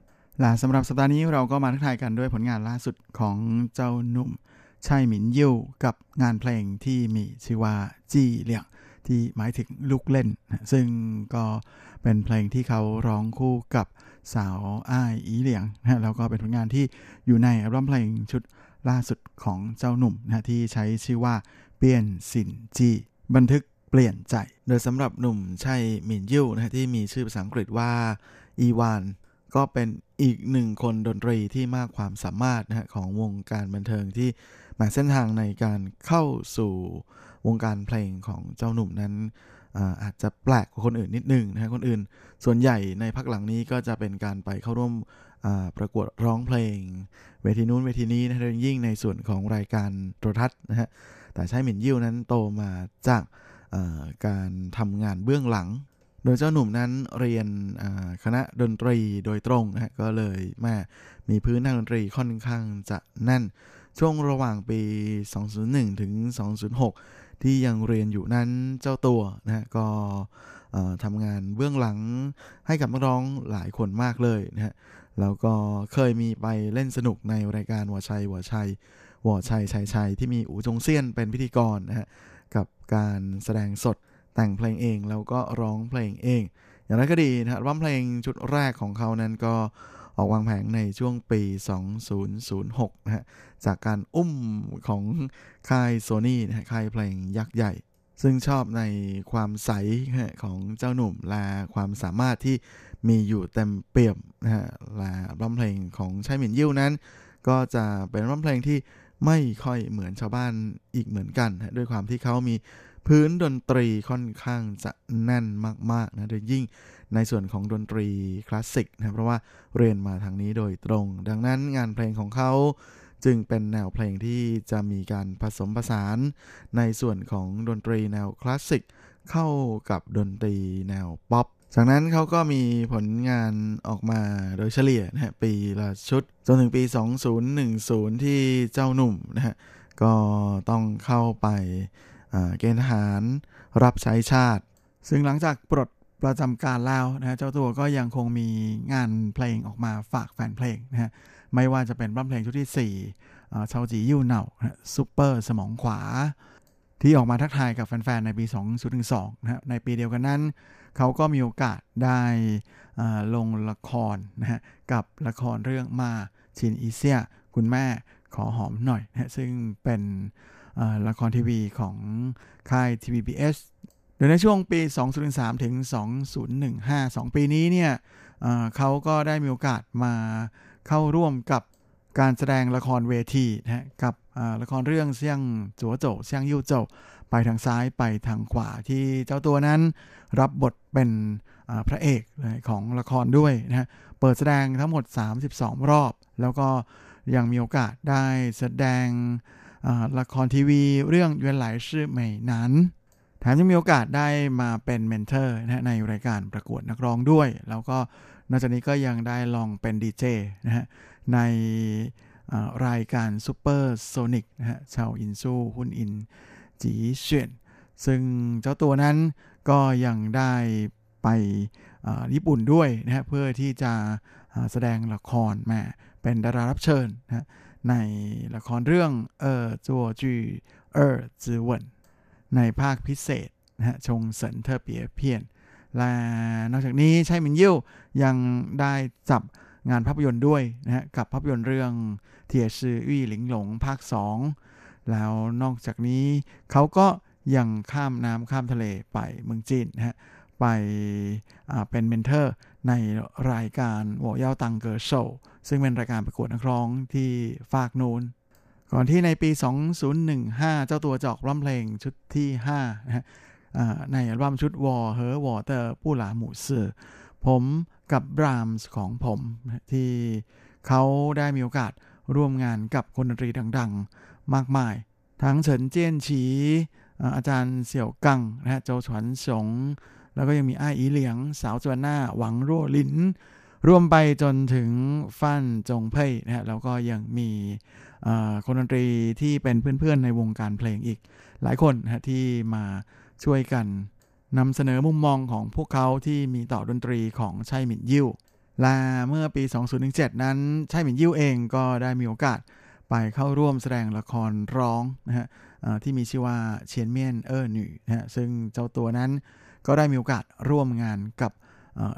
ละสำหรับสัปดาห์นี้เราก็มาทักทายกันด้วยผลงานล่าสุดของเจ้าหนุ่มชัยหมินยิวกับงานเพลงที่มีชื่อว่าจี้เหลี่ยงที่หมายถึงลูกเล่น ซึ่งก็เป็นเพลงที่เขาร้องคู่กับสาวอ้ายอีเหลียงนะแล้วก็เป็นผลงานที่อยู่ในอัลบั้มเพลงชุดล่าสุดของเจ้าหนุ่มนะที่ใช้ชื่อว่าเปียนสินจีบันทึกเปลี่ยนใจ โดยสำหรับหนุ่มชัยหมินยิวนะที่มีชื่อภาษาอังกฤษว่าอีวานก็เป็น อีกหนึ่งคนดนตรีที่มากความสามารถนะฮะของวงการบันเทิงที่มาเส้นทางในการเข้าสู่วงการเพลงของเจ้าหนุ่มนั้นอาจจะแปลกกว่าคนอื่นนิดนึงนะฮะคนอื่น ส่วนใหญ่ในพักหลังนี้ก็จะเป็นการไปเข้าร่วมประกวดร้องเพลง เวทีนู้นเวทีนี้นะโดยยิ่งในส่วนของรายการโทรทัศน์นะฮะแต่ใช้หมิ่นยิ้วนั้นโตมาจากการทำงานเบื้องหลัง โดยเจ้าหนุ่มนั้นเรียนคณะดนตรีโดยตรงนะฮะก็เลยแม่มีพื้นทางดนตรีค่อนข้างจะแน่น ช่วงระหว่างปี 201 ถึง 206 ที่ยังเรียนอยู่นั้นเจ้าตัวนะฮะก็ทำงานเบื้องหลังให้กับนักร้องหลายคนมากเลยนะฮะแล้วก็เคยมีไปเล่นสนุกในรายการวอชัยวอชัยวอชัยชัยชัยที่มีอูจงเซียนเป็นพิธีกรนะฮะกับการแสดงสด แต่งเพลงเองแล้วก็ร้องเพลงเอง อย่างไรก็ดีนะฮะร้องเพลงชุดแรกของเขานั้นก็ออกวางแผงในช่วงปี 2006 นะฮะ จากการอุ้มของค่ายโซนี่นะค่ายเพลงยักษ์ใหญ่ ซึ่งชอบในความใสของเจ้าหนุ่มและความสามารถที่มีอยู่เต็มเปี่ยมนะฮะและร้องเพลงของชัยหมินยิ้วนั้น ก็จะเป็นร้องเพลงที่ไม่ค่อยเหมือนชาวบ้านอีกเหมือนกัน ด้วยความที่เขามี พื้นดนตรีค่อนข้างจะแน่นมากๆนะโดยยิ่งในส่วนของดนตรีคลาสสิกนะเพราะว่าเรียนมาทางนี้โดยตรง ดังนั้นงานเพลงของเขาจึงเป็นแนวเพลงที่จะมีการผสมผสานในส่วนของดนตรีแนวคลาสสิกเข้ากับดนตรีแนวป๊อป จากนั้นเขาก็มีผลงานออกมาโดยเฉลี่ยนะฮะปีละชุด จนถึงปี 2010 ที่เจ้าหนุ่มนะฮะก็ต้องเข้าไป เกณฑ์ทหารรับใช้ชาติ ซึ่งหลังจากปลดประจำการแล้วนะเจ้าตัวก็ยังคงมีงานเพลงออกมาฝากแฟนเพลงนะฮะไม่ว่าจะเป็นร้องเพลงชุดที่4เชาจียิ่เหน่าซูเปอร์สมองขวา ที่ออกมาทักทายกับแฟนๆ ในปี 2012นะฮะในปีเดียวกันนั้น เขาก็มีโอกาสได้ลงละครนะฮะกับละครเรื่องมาชินอีเซีย คุณแม่ขอหอมหน่อยนะซึ่งเป็น ละครทีวีของค่าย TVBS โดยในช่วงปี 2003 ถึง 2015 2 ปีนี้เนี่ยเขาก็ได้มีโอกาสมาเข้าร่วมกับการแสดงละครเวทีนะกับละครเรื่องเสี่ยงจัวโจเสี่ยงยิ้วโจไปทางซ้ายไปทางขวาที่เจ้าตัวนั้นรับบทเป็นพระเอกของละครด้วยนะฮะเปิดแสดงทั้งหมด 32 รอบ แล้วก็ยังมีโอกาสได้แสดง ละครทีวีเรื่องเยวนหลายชื่อใหม่นั้นแถมยังมีโอกาสได้มาเป็นเมนเทอร์นะในรายการประกวดนักร้องด้วย แล้วก็นอกจากนี้ก็ยังได้ลองเป็นดีเจนะฮะในรายการซูเปอร์โซนิกนะฮะชาวอินซูหุนอินจีเฉียนซึ่งเจ้าตัวนั้นก็ยังได้ไปญี่ปุ่นด้วยนะฮะเพื่อที่จะแสดงละครมาเป็นดารารับเชิญนะ ในละครเรื่องเออจัวจือเออจือเวนในภาคพิเศษนะฮะชงเสินเทอเปียเพียน และนอกจากนี้ใช่มินยิวยังได้จับงานภาพยนตร์ด้วยนะฮะกับภาพยนตร์เรื่องเทียชื่อวี่หลิงหลงภาค 2 แล้วนอกจากนี้เขาก็ยังข้ามน้ำข้ามทะเลไปเมืองจีนนะฮะไปเป็นเมนเทอร์ ในรายการโวเย่าตังเกอร์โชซึ่งเป็นรายการประกวดนักร้องที่ฝากนูนก่อนที่ในปี 2015 เจ้าตัวจอกร้องเพลงชุดที่5นะฮะในอัลบั้มชุดวอเฮอวอเตอร์ผู้หลาหมู่เสือผมกับบรามส์ของผมที่เขาได้มีโอกาสร่วมงานกับคนดนตรีดังๆ มากมาย ทั้งเฉินเจี้ยนฉีอาจารย์เสี่ยวกังนะฮะโจฉวนสง แล้วก็ยังมีอ้ายอีเหลียง สาวจวนหน้า หวังรั่วลินรวมไปจนถึงฟั่นจงเพ่ยนะฮะแล้วก็ยังมีคนดนตรีที่เป็นเพื่อนๆในวงการเพลงอีก หลายคนนะที่มาช่วยกันนำเสนอมุมมองของพวกเขาที่มีต่อดนตรีของชัยหมินยิวและเมื่อปี 2017 นั้นใช่หมินยิ้วเองก็ได้มีโอกาสไปเข้าร่วมแสดงละครร้องนะฮะที่มีชื่อว่าเชียนเมียนเออหน่นะฮะซึ่งเจ้าตัวนั้น ก็ได้มีโอกาสร่วมงานกับ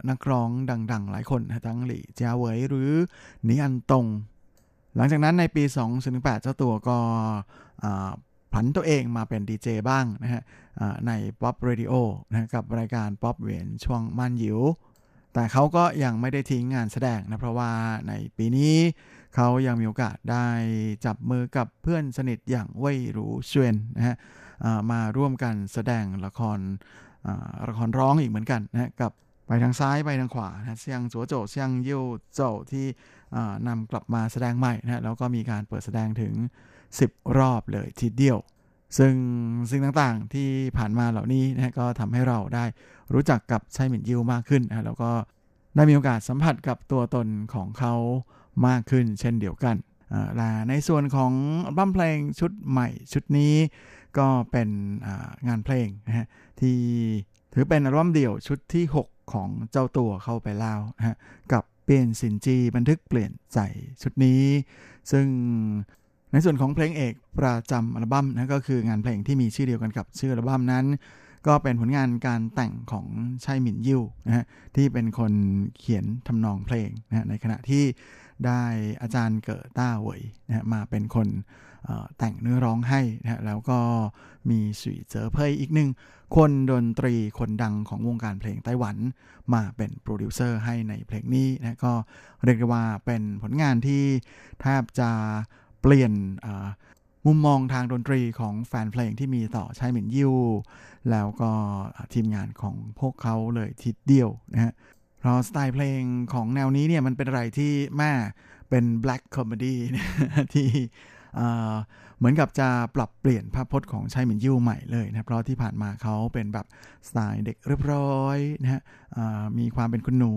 นักร้องดัง ๆ หลายคนทั้งหลี่เจียเวยหรือหนีอันตง หลังจากนั้นในปี 2018 เจ้าตัวก็ผันตัวเองมาเป็นดีเจบ้างนะฮะใน Pop Radio นะฮะกับรายการ Pop เวียนช่วงมันหยิว แต่เขาก็ยังไม่ได้ทิ้งงานแสดงนะ เพราะว่าในปีนี้เขายังมีโอกาสได้จับมือกับเพื่อนสนิทอย่างเว่ยหรูเชวนนะฮะมาร่วมกันแสดงละคร ละครร้องอีกเหมือนกันนะกับไปทางซ้ายไปทางขวานะเซียงจัวโจเซียงยิ้วโจที่นำกลับมาแสดงใหม่นะแล้วก็มีการเปิดแสดงถึง 10 รอบเลยทีเดียว ซึ่งสิ่งต่างๆที่ผ่านมาเหล่านี้นะก็ทำให้เราได้รู้จักกับไชหมินยิวมากขึ้นนะแล้วก็ได้มีโอกาสสัมผัสกับตัวตนของเขามากขึ้นเช่นเดียวกันและในส่วนของบั้มเพลงชุดใหม่ชุดนี้ ก็เป็นงานเพลงนะฮะที่ถือเป็นอัลบั้มเดี่ยวชุดที่ 6 ของเจ้าตัวเข้าไปแล้วนะฮะกับเปลี่ยนสินจีบันทึกเปลี่ยนใจชุดนี้ ซึ่งในส่วนของเพลงเอกประจำอัลบั้มนะก็คืองานเพลงที่มีชื่อเดียวกันกับชื่ออัลบั้มนั้น ก็เป็นผลงานการแต่งของชัยหมินยิวนะฮะที่เป็นคนเขียนทำนองเพลงนะในขณะที่ได้อาจารย์เกิดต้าเวยนะมาเป็นคน แต่งเนื้อร้องให้นะแล้วก็มีสุยเจอเพยอีกหนึ่งคนดนตรีคนดังของวงการเพลงไต้หวันมาเป็นโปรดิวเซอร์ให้ในเพลงนี้นะก็เรียกได้ว่าเป็นผลงานที่แทบจะเปลี่ยนมุมมองทางดนตรีของแฟนเพลงที่มีต่อชัยหมินยิวแล้วก็ทีมงานของพวกเขาเลยทีเดียวนะฮะเพราะสไตล์เพลงของแนวนี้เนี่ยมันเป็นอะไรที่แม่เป็น black comedy ที่ เหมือนกับจะปรับเปลี่ยนภาพพจน์ของชัยหมินยิวใหม่เลยนะเพราะที่ผ่านมาเขาเป็นแบบสไตล์เด็กเรียบร้อยนะฮะมีความเป็นคุณหนู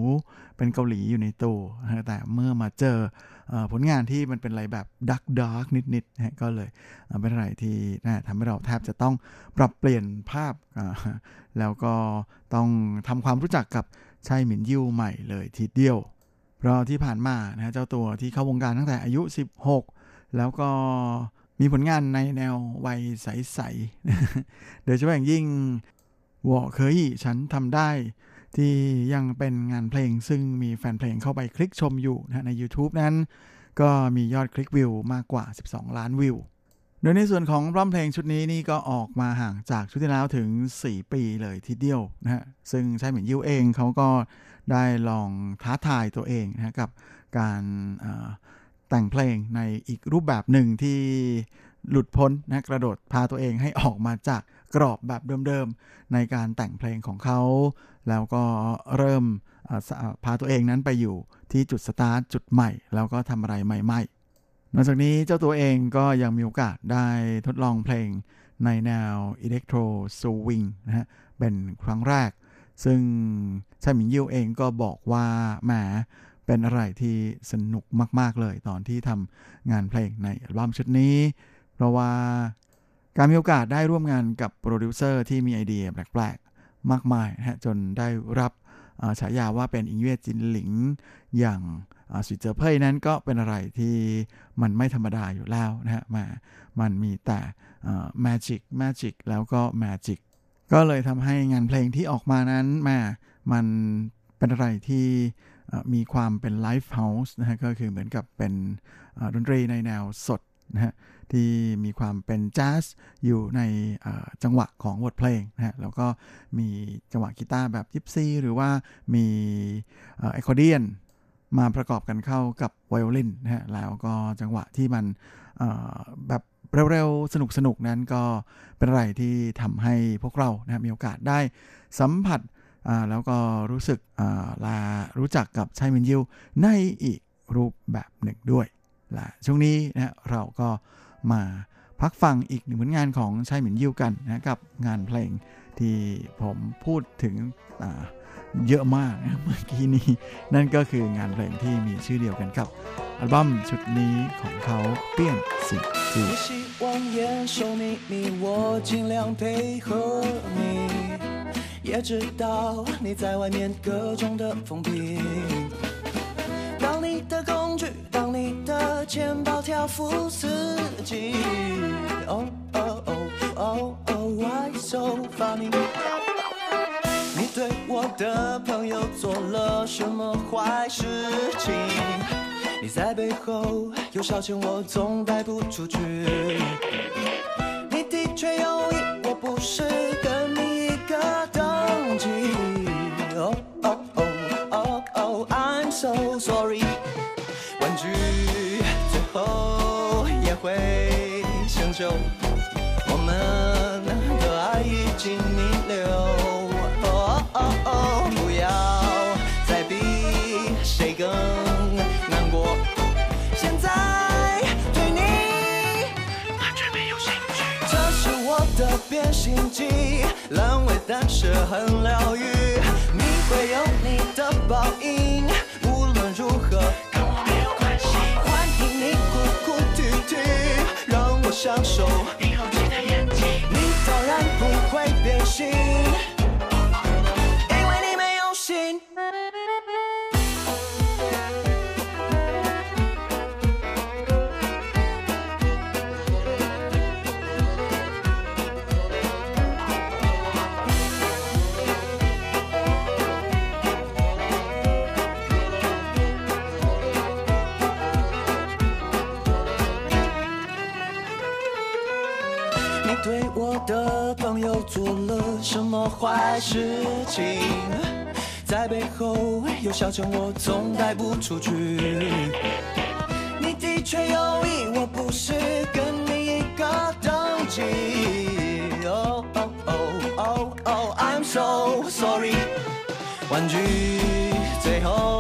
เป็นเกาหลีอยู่ในตัวนะแต่เมื่อมาเจออผลงานที่มันเป็นอะไรแบบดักดักนิดๆนะฮะก็เลยเป็นอะไรที่นะทำให้เราแทบจะต้องปรับเปลี่ยนภาพ แล้วก็ต้องทำความรู้จักกับใช่หมินยิวใหม่เลยทีเดียวเพราะที่ผ่านมานะเจ้าตัวที่เข้าวงการตั้งแต่อายุ 16 แล้วก็มีผลงานในแนววัยใสๆโดยเฉพาะอย่างยิ่งวอเคยฉันทำได้ ที่ยังเป็นงานเพลงซึ่งมีแฟนเพลงเข้าไปคลิกชมอยู่นะใน YouTube นั้น ก็มียอดคลิกวิวมากกว่า 12 ล้านวิว โดยในส่วนของร้องเพลงชุดนี้นี่ก็ออกมาห่างจากชุดที่แล้วถึง 4 ปีเลยทีเดียวนะฮะซึ่งใช่เหมือนยิวเองเขาก็ได้ลองท้าทายตัวเองนะกับการ แต่งเพลงในอีกรูปแบบหนึ่งที่หลุดพ้นนะกระโดดพาตัวเองให้ออกมาจากกรอบแบบเดิมๆ ในการแต่งเพลงของเขา แล้วก็เริ่มพาตัวเองนั้นไปอยู่ที่จุดสตาร์ทจุดใหม่ แล้วก็ทำอะไรใหม่ๆ นอกจากนี้เจ้าตัวเองก็ยังมีโอกาสได้ทดลองเพลงในแนว electro swing นะฮะเป็นครั้งแรก ซึ่งไช่หมินโย่วเองก็บอกว่าแหม เป็นอะไรที่สนุกมาก ๆ เลยตอนที่ทำงานเพลงในอัลบั้มชุดนี้ เพราะว่าการมีโอกาสได้ร่วมงานกับโปรดิวเซอร์ที่มีไอเดียแปลกๆ มากมายนะฮะจนได้รับฉายาว่าเป็นอิงเวจินหลิง อย่างสุดเจอเพยนั้นก็เป็นอะไรที่มันไม่ธรรมดาอยู่แล้วนะฮะมามันมีแต่ magic magic แล้วก็ magic ก็เลยทำให้งานเพลงที่ออกมานั้นม่มันเป็นอะไรที่ มีความเป็น live house นะฮะก็คือเหมือนกับเป็นดนตรีในแนวสดนะฮะที่มีความเป็นแจ๊สอยู่ในจังหวะของบทเพลงนะฮะแล้วก็มีจังหวะกีตาร์แบบยิปซีหรือว่ามีเอ่อไอคอร์เดียนมาประกอบกันเข้ากับไวโอลินนะฮะแล้วก็จังหวะที่มันแบบเร็วๆ สนุกๆ นั้นก็เป็นอะไรที่ทำให้พวกเรานะมีโอกาสได้สัมผัส แล้วก็รู้สึกอ่าลารู้จักกับชายมินยิวในอีกรูปแบบหนึ่งด้วยและช่วงนี้นะเราก็มาพักฟังอีกหนึ่งผลงานของชายหมินยิวกันนะกับงานเพลงที่ผมพูดถึงอ่า เยอะมากเมื่อกี้นี้ นั่นก็คืองานเพลงที่มีชื่อเดียวกันครับอัลบั้มชุดนี้ของเขาเปี้ยนสิจู希望严守秘密我尽量配合你也知道你在外面各种的风评当你的工具当你的钱包挑夫司机 oh oh oh oh oh why so funny 对我的朋友做了什么坏事情？你在背后有消遣我，总带不出去。你的确有意，我不是跟你一个等级。哦哦哦哦哦，I'm so sorry。玩具最后也会生锈，我们的爱已经弥留。哦，不要再比谁更难过。现在对你完全没有兴趣。这是我的变形记，烂尾但是很疗愈。你会有你的报应，无论如何跟我没有关系。欢迎你哭哭啼啼，让我享受你后期的演技。你当然不会变心，的朋友做了什么坏事情？在背后又消遣我，总带不出去。你的确有意，我不是跟你一个等级。哦哦哦哦哦，I'm so sorry。玩具最后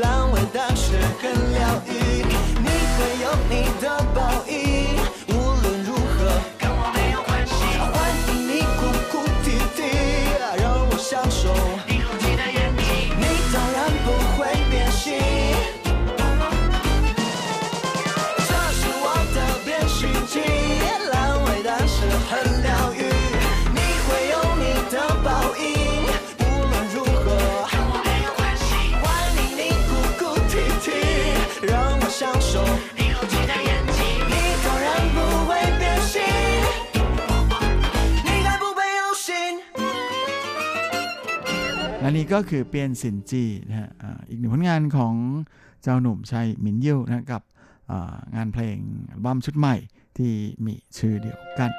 烂尾但是很疗愈。你会有你的报应， นี่ก็คือเปียนซินจีนะฮะอีกหนึ่งผลงานของเจ้าหนุ่มชัยหมินยิวนะกับงานเพลงอัลบั้มชุดใหม่ที่มีชื่อเดียวกัน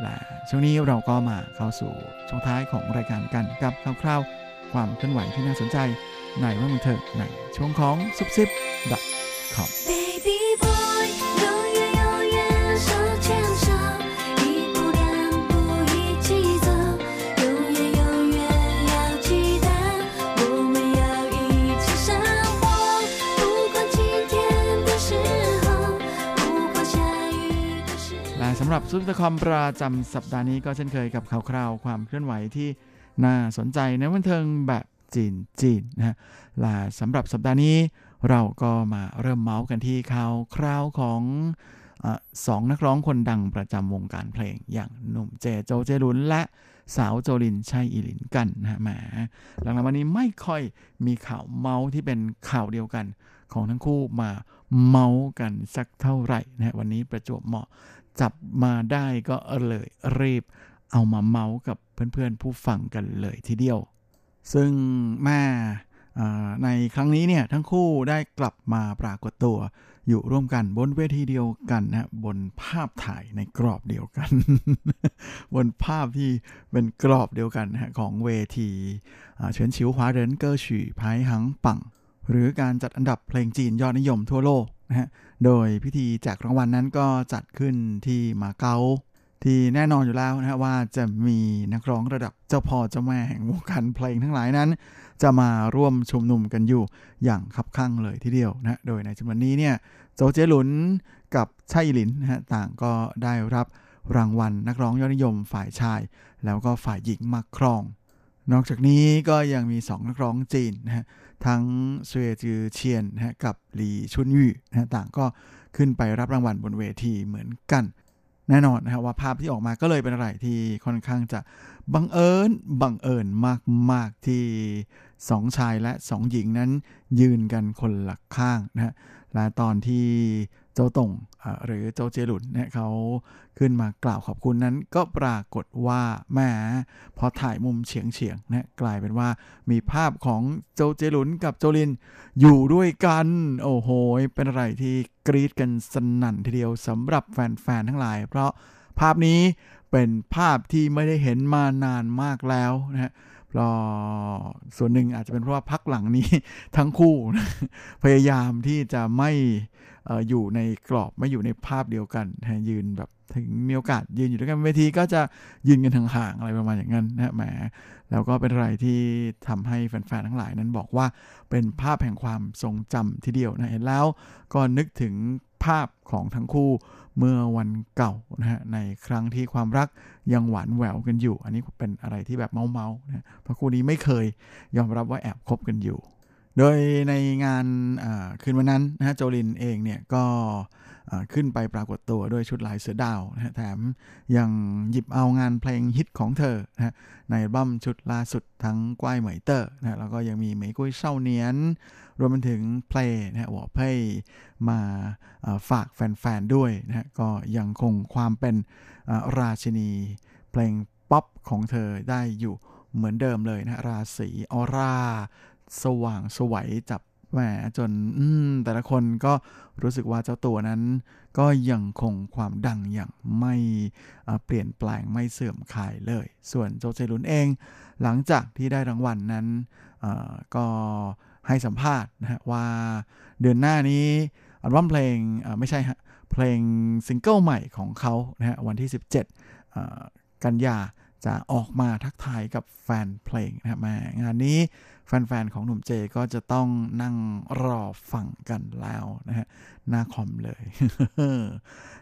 และช่วงนี้เราก็มาเข้าสู่ช่วงท้ายของรายการกันกับคร่าวๆความเคลื่อนไหวที่น่าสนใจในวันบันเทิงในช่วงของซุปซิป .com Baby boy，ำหรับซุปเปอร์คอมประจำสัปดาห์นี้ก็เช่นเคยกับข่าวคราวความเคลื่อนไหวที่น่าสนใจในบันเทิงแบบจีนจีนนะฮะและสำหรับสัปดาห์นี้เราก็มาเริ่มเมาส์กันที่ข่าวคราวของอสองนักร้องคนดังประจำวงการเพลง อย่างหนุ่มเจโจเจลุนและสาวโจลินชัยอิลินกันนะฮะแหมหลังๆวันนี้ไม่ค่อยมีข่าวเมาส์ที่เป็นข่าวเดียวกันของทั้งคู่มาเมาส์กันสักเท่าไหร่นะฮะวันนี้ประจวบเหมาะ จับมาได้ก็เลยรีบเอามาเมาส์กับเพื่อนๆผู้ฟังกันเลยทีเดียว ซึ่งแม่ในครั้งนี้เนี่ยทั้งคู่ได้กลับมาปรากฏตัว อยู่ร่วมกันบนเวทีเดียวกันนะบนภาพถ่ายในกรอบเดียวกัน บนภาพที่เป็นกรอบเดียวกันนะของเวทีเฉินฉิวหวาเหรินเกอร์ฉี่ไพ่หังปัง หรือการจัดอันดับเพลงจีนยอดนิยมทั่วโลก นะฮะ โดยพิธีแจกรางวัลนั้นก็จัดขึ้นที่มาเก๊าที่แน่นอนอยู่แล้วนะฮะว่าจะมีนักร้องระดับเจ้าพ่อเจ้าแม่แห่งวงการเพลงทั้งหลายนั้น จะมาร่วมชุมนุมกันอยู่อย่างคับคั่งเลยทีเดียวนะโดยในจำนวนนี้เนี่ยโจเจหลุนกับชัยหลินนะฮะต่างก็ได้รับรางวัลนักร้องยอดนิยมฝ่ายชาย แล้วก็ฝ่ายหญิงมาครอง นอกจากนี้ก็ยังมีสองนักร้องจีนนะฮะ ทั้งเซวียจือเชียนนะกับหลีชุนยู่นะต่างก็ขึ้นไปรับรางวัลบนเวทีเหมือนกัน แน่นอนนะฮะว่าภาพที่ออกมาก็เลยเป็นอะไรที่ค่อนข้างจะบังเอิญบังเอิญมาก ๆ ที่สองชายและสองหญิงนั้นยืนกันคนละข้างนะฮะและตอนที่ เจ้าตงหรือเจ้าเจหลุนเนี่ยเขาขึ้นมากล่าวขอบคุณนั้น ก็ปรากฏว่าแหมพอถ่ายมุมเฉียงเฉียงนะกลายเป็นว่ามีภาพของโจเจหลุนกับโจลินอยู่ด้วยกัน โอ้โห เป็นอะไรที่กรี๊ดกันสนั่นทีเดียวสำหรับแฟนๆทั้งหลาย เพราะภาพนี้เป็นภาพที่ไม่ได้เห็นมานานมากแล้วนะฮะ เพราะส่วนหนึ่งอาจจะเป็นเพราะว่าพักหลังนี้ทั้งคู่ พยายามที่จะไม่ออยู่ในกรอบไม่อยู่ในภาพเดียวกันนะฮะยืนแบบถึงมีโอกาสยืนอยู่ด้วยกันเวทีก็จะยืนกันห่างๆอะไรประมาณอย่างนั้นนะฮะแหมแล้วก็เป็นอะไรที่ทำให้แฟนๆทั้งหลายนั้นบอกว่าเป็นภาพแห่งความทรงจำทีเดียวนะเห็นแล้วก็นึกถึงภาพของทั้งคู่ เมื่อวันเก่านะฮะในครั้งที่ความรักยังหวานแหววกันอยู่ อันนี้เป็นอะไรที่แบบเมาเมานะเพราะคู่นี้ไม่เคยยอมรับว่าแอบคบกันอยู่ โดยในงานคืนวันนั้นนะฮะโจลินเองเนี่ยก็ ขึ้นไปปรากฏตัวด้วยชุดลายเสือดาวนะแถมยังหยิบเอางานเพลงฮิตของเธอนะในบัมชุดล่าสุดทั้งกว้ายเหมยเตอร์นะแล้วก็ยังมีเหมยกุ้ยเช่าเนียน รวมไปถึงเพลงนะหัวเพยมาฝากแฟนๆด้วยนะก็ยังคงความเป็นราชินีเพลงป๊อปของเธอได้อยู่เหมือนเดิมเลยนะฮะราศีออร่า สว่างไสวจับ แหมจนอืแต่ละคนก็รู้สึกว่าเจ้าตัวนั้น ก็ยังคงความดังอย่างไม่เปลี่ยนแปลงไม่เสื่อมคลายเลย ส่วนโจเจลุนเอง หลังจากที่ได้รางวัลนนั้นก็ให้สัมภาษณ์นะฮะว่าเดือนหน้านี้อัลบั้มเพลงไม่ใช่ฮะเพลงซิงเกิลใหม่ของเขานะฮะวันที่ 17เอ่อกันยาจะออกมาทักทายกับแฟนเพลงนะฮะงานนี้ แฟนๆ ของหนุ่มเจก็จะต้องนั่งรอฟังกันแล้วนะฮะหน้าคอมเลย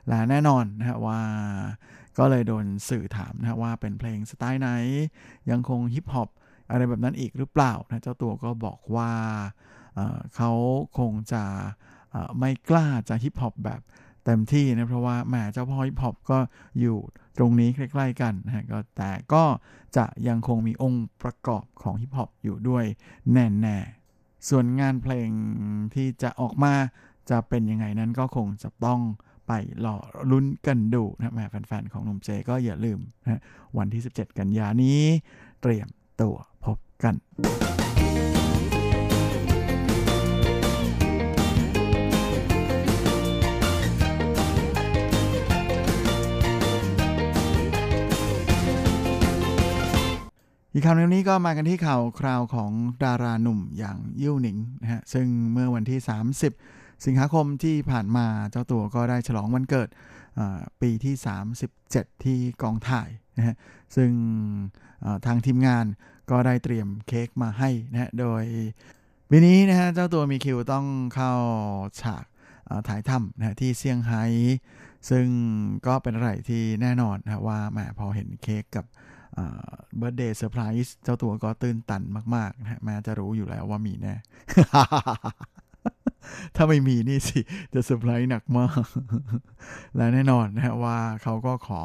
และแน่นอนนะฮะว่าก็เลยโดนสื่อถามนะฮะว่าเป็นเพลงสไตล์ไหน ยังคงฮิปฮอปอะไรแบบนั้นอีกหรือเปล่านะเจ้าตัวก็บอกว่าเขาคงจะไม่กล้าจะฮิปฮอปแบบ เต็มที่นะเพราะว่าแหมเจ้าพ่อฮิปฮอปก็อยู่ตรงนี้ใกล้ๆกันนะก็แต่ก็จะยังคงมีองค์ประกอบของฮิปฮอปอยู่ด้วยแน่ๆ ส่วนงานเพลงที่จะออกมาจะเป็นยังไงนั้นก็คงจะต้องไปรอลุ้นกันดูนะแหม่แฟนๆ ของหนุ่มเจก็อย่าลืมนะวันที่ 17 กันยานี้ เตรียมตัวพบกัน อีกข่าวหนึงนี้ก็มากันที่ข่าวคราวของดาราหนุ่มอย่างยิ่วหนิงนะฮะซึ่งเมื่อวันที่ 30 สิงหาคมที่ผ่านมาเจ้าตัวก็ได้ฉลองวันเกิดปีที่ 37 ที่กองถ่ายนะฮะซึ่งทางทีมงานก็ได้เตรียมเค้กมาให้นะฮะโดยปีนี้นะฮะเจ้าตัวมีคิวต้องเข้าฉากถ่ายทำนะฮะที่เซี่ยงไฮ้ซึ่งก็เป็นอะไรที่แน่นอนนะฮะว่าแหมพอเห็นเค้กกับ birthday surprise เจ้าตัวก็ตื่นตันมาก ๆ นะฮะแม้จะรู้อยู่แล้วว่ามีแน่ ถ้าไม่มีนี่สิ จะเซอร์ไพรส์หนักมาก และแน่นอนนะฮะว่าเขาก็ขอ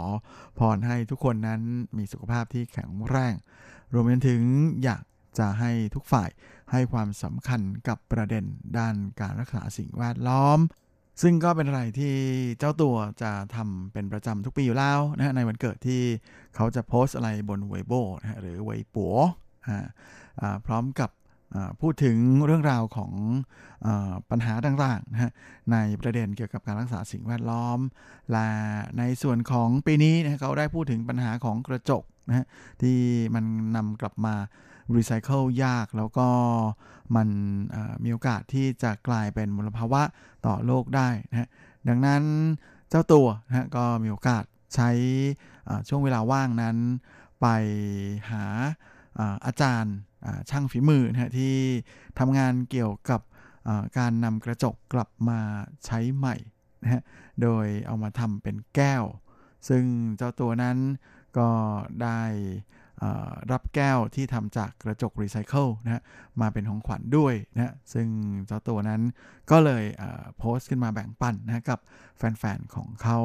พรให้ทุกคนนั้นมีสุขภาพที่แข็งแรง รวมไปถึงอยากจะให้ทุกฝ่ายให้ความสำคัญกับประเด็นด้านการรักษาสิ่งแวดล้อม ซึ่งก็เป็นอะไรที่เจ้าตัวจะทำเป็นประจำทุกปีอยู่แล้วนะฮะในวันเกิดที่เขาจะโพสต์อะไรบนเวโบนะฮะหรือเวปัวอ่าอ่าพร้อมกับพูดถึงเรื่องราวของอปัญหาต่างๆนะฮะในประเด็นเกี่ยวกับการรักษาสิ่งแวดล้อม และในส่วนของปีนี้นะฮะเขาได้พูดถึงปัญหาของกระจกนะฮะที่มันนำกลับมา รีไซเคิลยากแล้วก็มันมีโอกาสที่จะกลายเป็นมลภาวะต่อโลกได้นะฮะดังนั้นเจ้าตัวนะฮะก็มีโอกาสใช้ช่วงเวลาว่างนั้น ไปหาอาจารย์ช่างฝีมือนะฮะที่ทำงานเกี่ยวกับการนำกระจกกลับมาใช้ใหม่นะฮะโดยเอามาทำเป็นแก้ว ซึ่งเจ้าตัวนั้นก็ได้ รับแก้วที่ทำจากกระจกรีไซเคิลนะฮะมาเป็นของขวัญด้วยนะซึ่งเจ้าตัวนั้นก็เลยโพสต์ขึ้นมาแบ่งปันนะกับแฟนๆของเขา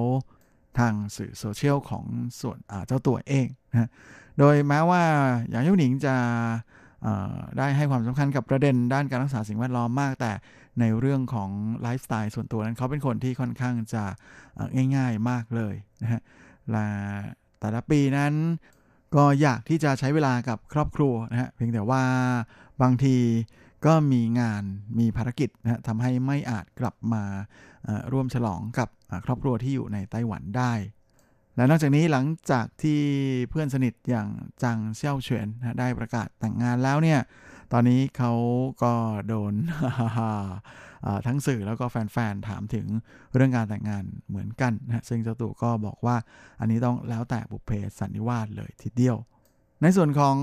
ทางสื่อโซเชียลของส่วนเจ้าตัวเองนะโดยแม้ว่าอย่างยุหนิงจะได้ให้ความสำคัญกับประเด็นด้านการรักษาสิ่งแวดล้อมมาก แต่ในเรื่องของไลฟ์สไตล์ส่วนตัวนั้นเขาเป็นคนที่ค่อนข้างจะง่าย ๆมากเลยนะฮะและแต่ละปีนั้น ก็อยากที่จะใช้เวลากับครอบครัวนะฮะเพียงแต่ว่าบางทีก็มีงานมีภารกิจนะฮะทำให้ไม่อาจกลับมาร่วมฉลองกับครอบครัวที่อยู่ในไต้หวันได้ และนอกจากนี้หลังจากที่เพื่อนสนิทอย่างจังเซี่ยวเฉียนนะได้ประกาศแต่งงานแล้วเนี่ย ตอนนี้เขาก็โดน ทั้งสื่อแล้วก็แฟนๆถามถึงเรื่องการแต่งงานเหมือนกันนะซึ่งเจ้าตัวก็บอกว่าอันนี้ต้องแล้วแต่บุพเพสันนิวาสเลยทีเดียว ในส่วนของ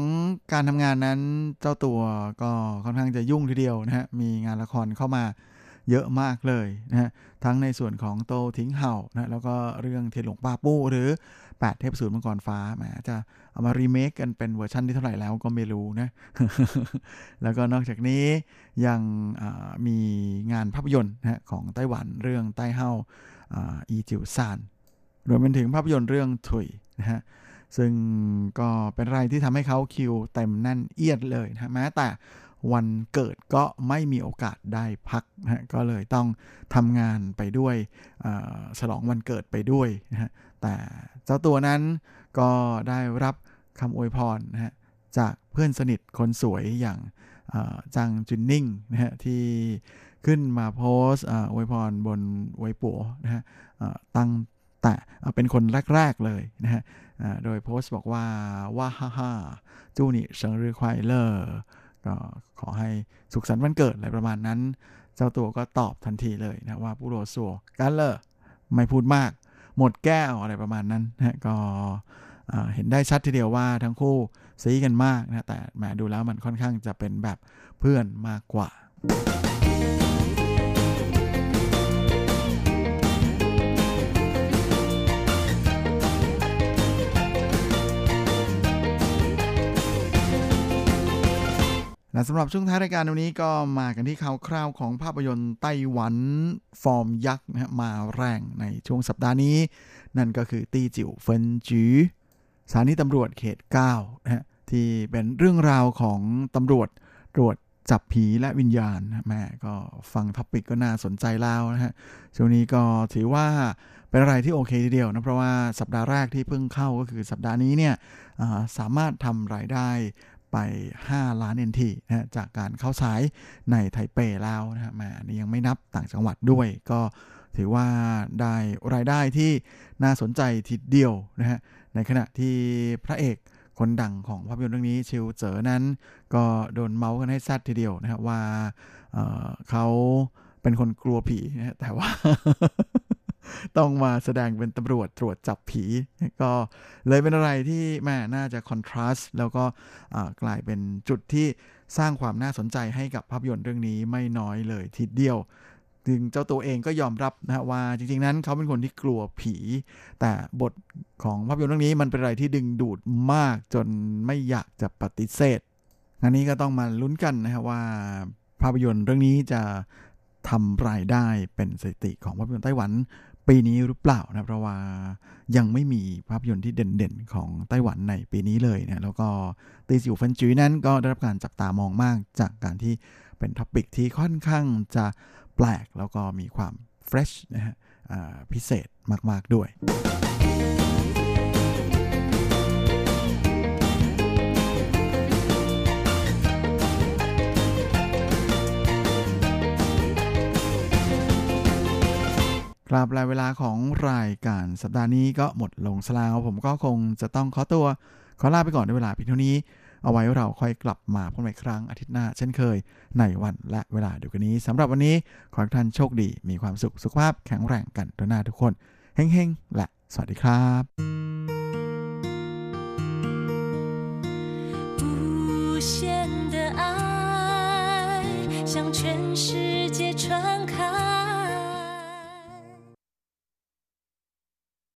การทำงานนั้นเจ้าตัวก็ค่อนข้างจะยุ่งทีเดียวนะฮะมีงานละครเข้ามาเยอะมากเลยนะฮะ ทั้งในส่วนของโตทิ้งเห่านะแล้วก็เรื่องเทียนหลงป้าปู้หรือ 8 เทพอสูรมังกรฟ้าแหมจะเอามารีเมคกันเป็นเวอร์ชันที่เท่าไหร่แล้วก็ไม่รู้นะ แล้วก็นอกจากนี้ยังมีงานภาพยนตร์นะของไต้หวันเรื่องใต้เฮาอ่าอีจิวซานรวมไปถึงภาพยนตร์เรื่องถุยนะฮะซึ่งก็เป็นไรที่ทำให้เขาคิวเต็มแน่นเอียดเลยนะฮะแม้แต่ วันเกิดก็ไม่มีโอกาสได้พักนะก็เลยต้องทำงานไปด้วยฉลองวันเกิดไปด้วยนะฮะแต่เจ้าตัวนั้นก็ได้รับคำอวยพรนะฮะจากเพื่อนสนิทคนสวยอย่างจังจุนนิ่งนะฮะที่ขึ้นมาโพสต์ออวยพรบนไวปัวนะฮะตั้งแต่เป็นคนแรก ๆ เลยนะฮะโดยโพสต์บอกว่าว่าฮ่าฮ่าจูนี่เฉิงรือควายเลอร์ ก็ขอให้สุขสันต์วันเกิดอะไรประมาณนั้น เจ้าตัวก็ตอบทันทีเลยนะว่าผู้โรสัวกันเลอไม่พูดมาก หมดแก้วอะไรประมาณนั้นนะก็เห็นได้ชัดทีเดียวว่าทั้งคู่ซีกันมากนะแต่แหมดูแล้วมันค่อนข้างจะเป็นแบบเพื่อนมากกว่า และสำหรับช่วงท้ายรายการวันนี้ก็มากันที่ข่าวคราวของภาพยนตร์ไต้หวันฟอร์มยักษ์นะฮะมาแรงในช่วงสัปดาห์นี้ นั่นก็คือตี้จิ๋วเฟินจือสถานีตำรวจเขต9นะฮะที่เป็นเรื่องราวของตำรวจตรวจจับผีและวิญญาณแหมก็ฟัง topic ก็น่าสนใจแล้วนะฮะช่วงนี้ก็ถือว่าเป็นอะไรที่โอเคทีเดียวนะเพราะว่าสัปดาห์แรกที่เพิ่งเข้าก็คือสัปดาห์นี้เนี่ยาสามารถทำรายได้ ไป 5 ล้าน NT นะฮะจากการเข้าฉายในไทเปแล้วนะฮะแมนนี้ยังไม่นับต่างจังหวัดด้วย ก็ถือว่าได้รายได้ที่น่าสนใจทีเดียวนะฮะในขณะที่พระเอกคนดังของภาพยนตร์เรื่องนี้ชิวเจอนั้น ก็โดนเมาส์กันให้แซดทีเดียวนะครับว่าเเขาเป็นคนกลัวผีนะฮะแต่ว่า ต้องมาแสดงเป็นตำรวจตรวจจับผี ก็เลยเป็นอะไรที่แม่น่าจะคอนทราสต์แล้วก็กลายเป็นจุดที่สร้างความน่าสนใจให้กับภาพยนตร์เรื่องนี้ไม่น้อยเลยทีเดียวถึงเจ้าตัวเองก็ยอมรับนะว่าจริง ๆ นั้นเขาเป็นคนที่กลัวผี แต่บทของภาพยนตร์เรื่องนี้มันเป็นอะไรที่ดึงดูดมากจนไม่อยากจะปฏิเสธงานนี้ก็ต้องมาลุ้นกันนะครับว่าภาพยนตร์เรื่องนี้จะทำรายได้เป็นสถิติของภาพยนตร์ไต้หวัน ปีนี้หรือเปล่านะเพราะว่ายังไม่มีภาพยนตร์ที่เด่นๆ ของไต้หวันในปีนี้เลยนะแล้วก็ตี้จิ๋วเฟินจือนั้นก็ได้รับการจับตามองมากจากการที่เป็น topic ที่ค่อนข้างจะแปลกแล้วก็มีความ fresh นะฮะพิเศษมากๆด้วย กลับลาเวลาของรายการสัปดาห์นี้ก็หมดลงสลาวผมก็คงจะต้องขอตัว ขอลาไปก่อนในเวลาเพียงเท่านี้ เอาไว้เราค่อยกลับมาพบกันอีกครั้งอาทิตย์หน้าเช่นเคย ในวันและเวลาเดียวกันนี้สำหรับวันนี้ขอให้ท่านโชคดี มีความสุขสุขภาพแข็งแรงกันทุกหน้าทุกคนเฮ้งๆและสวัสดีครับ不的爱向全世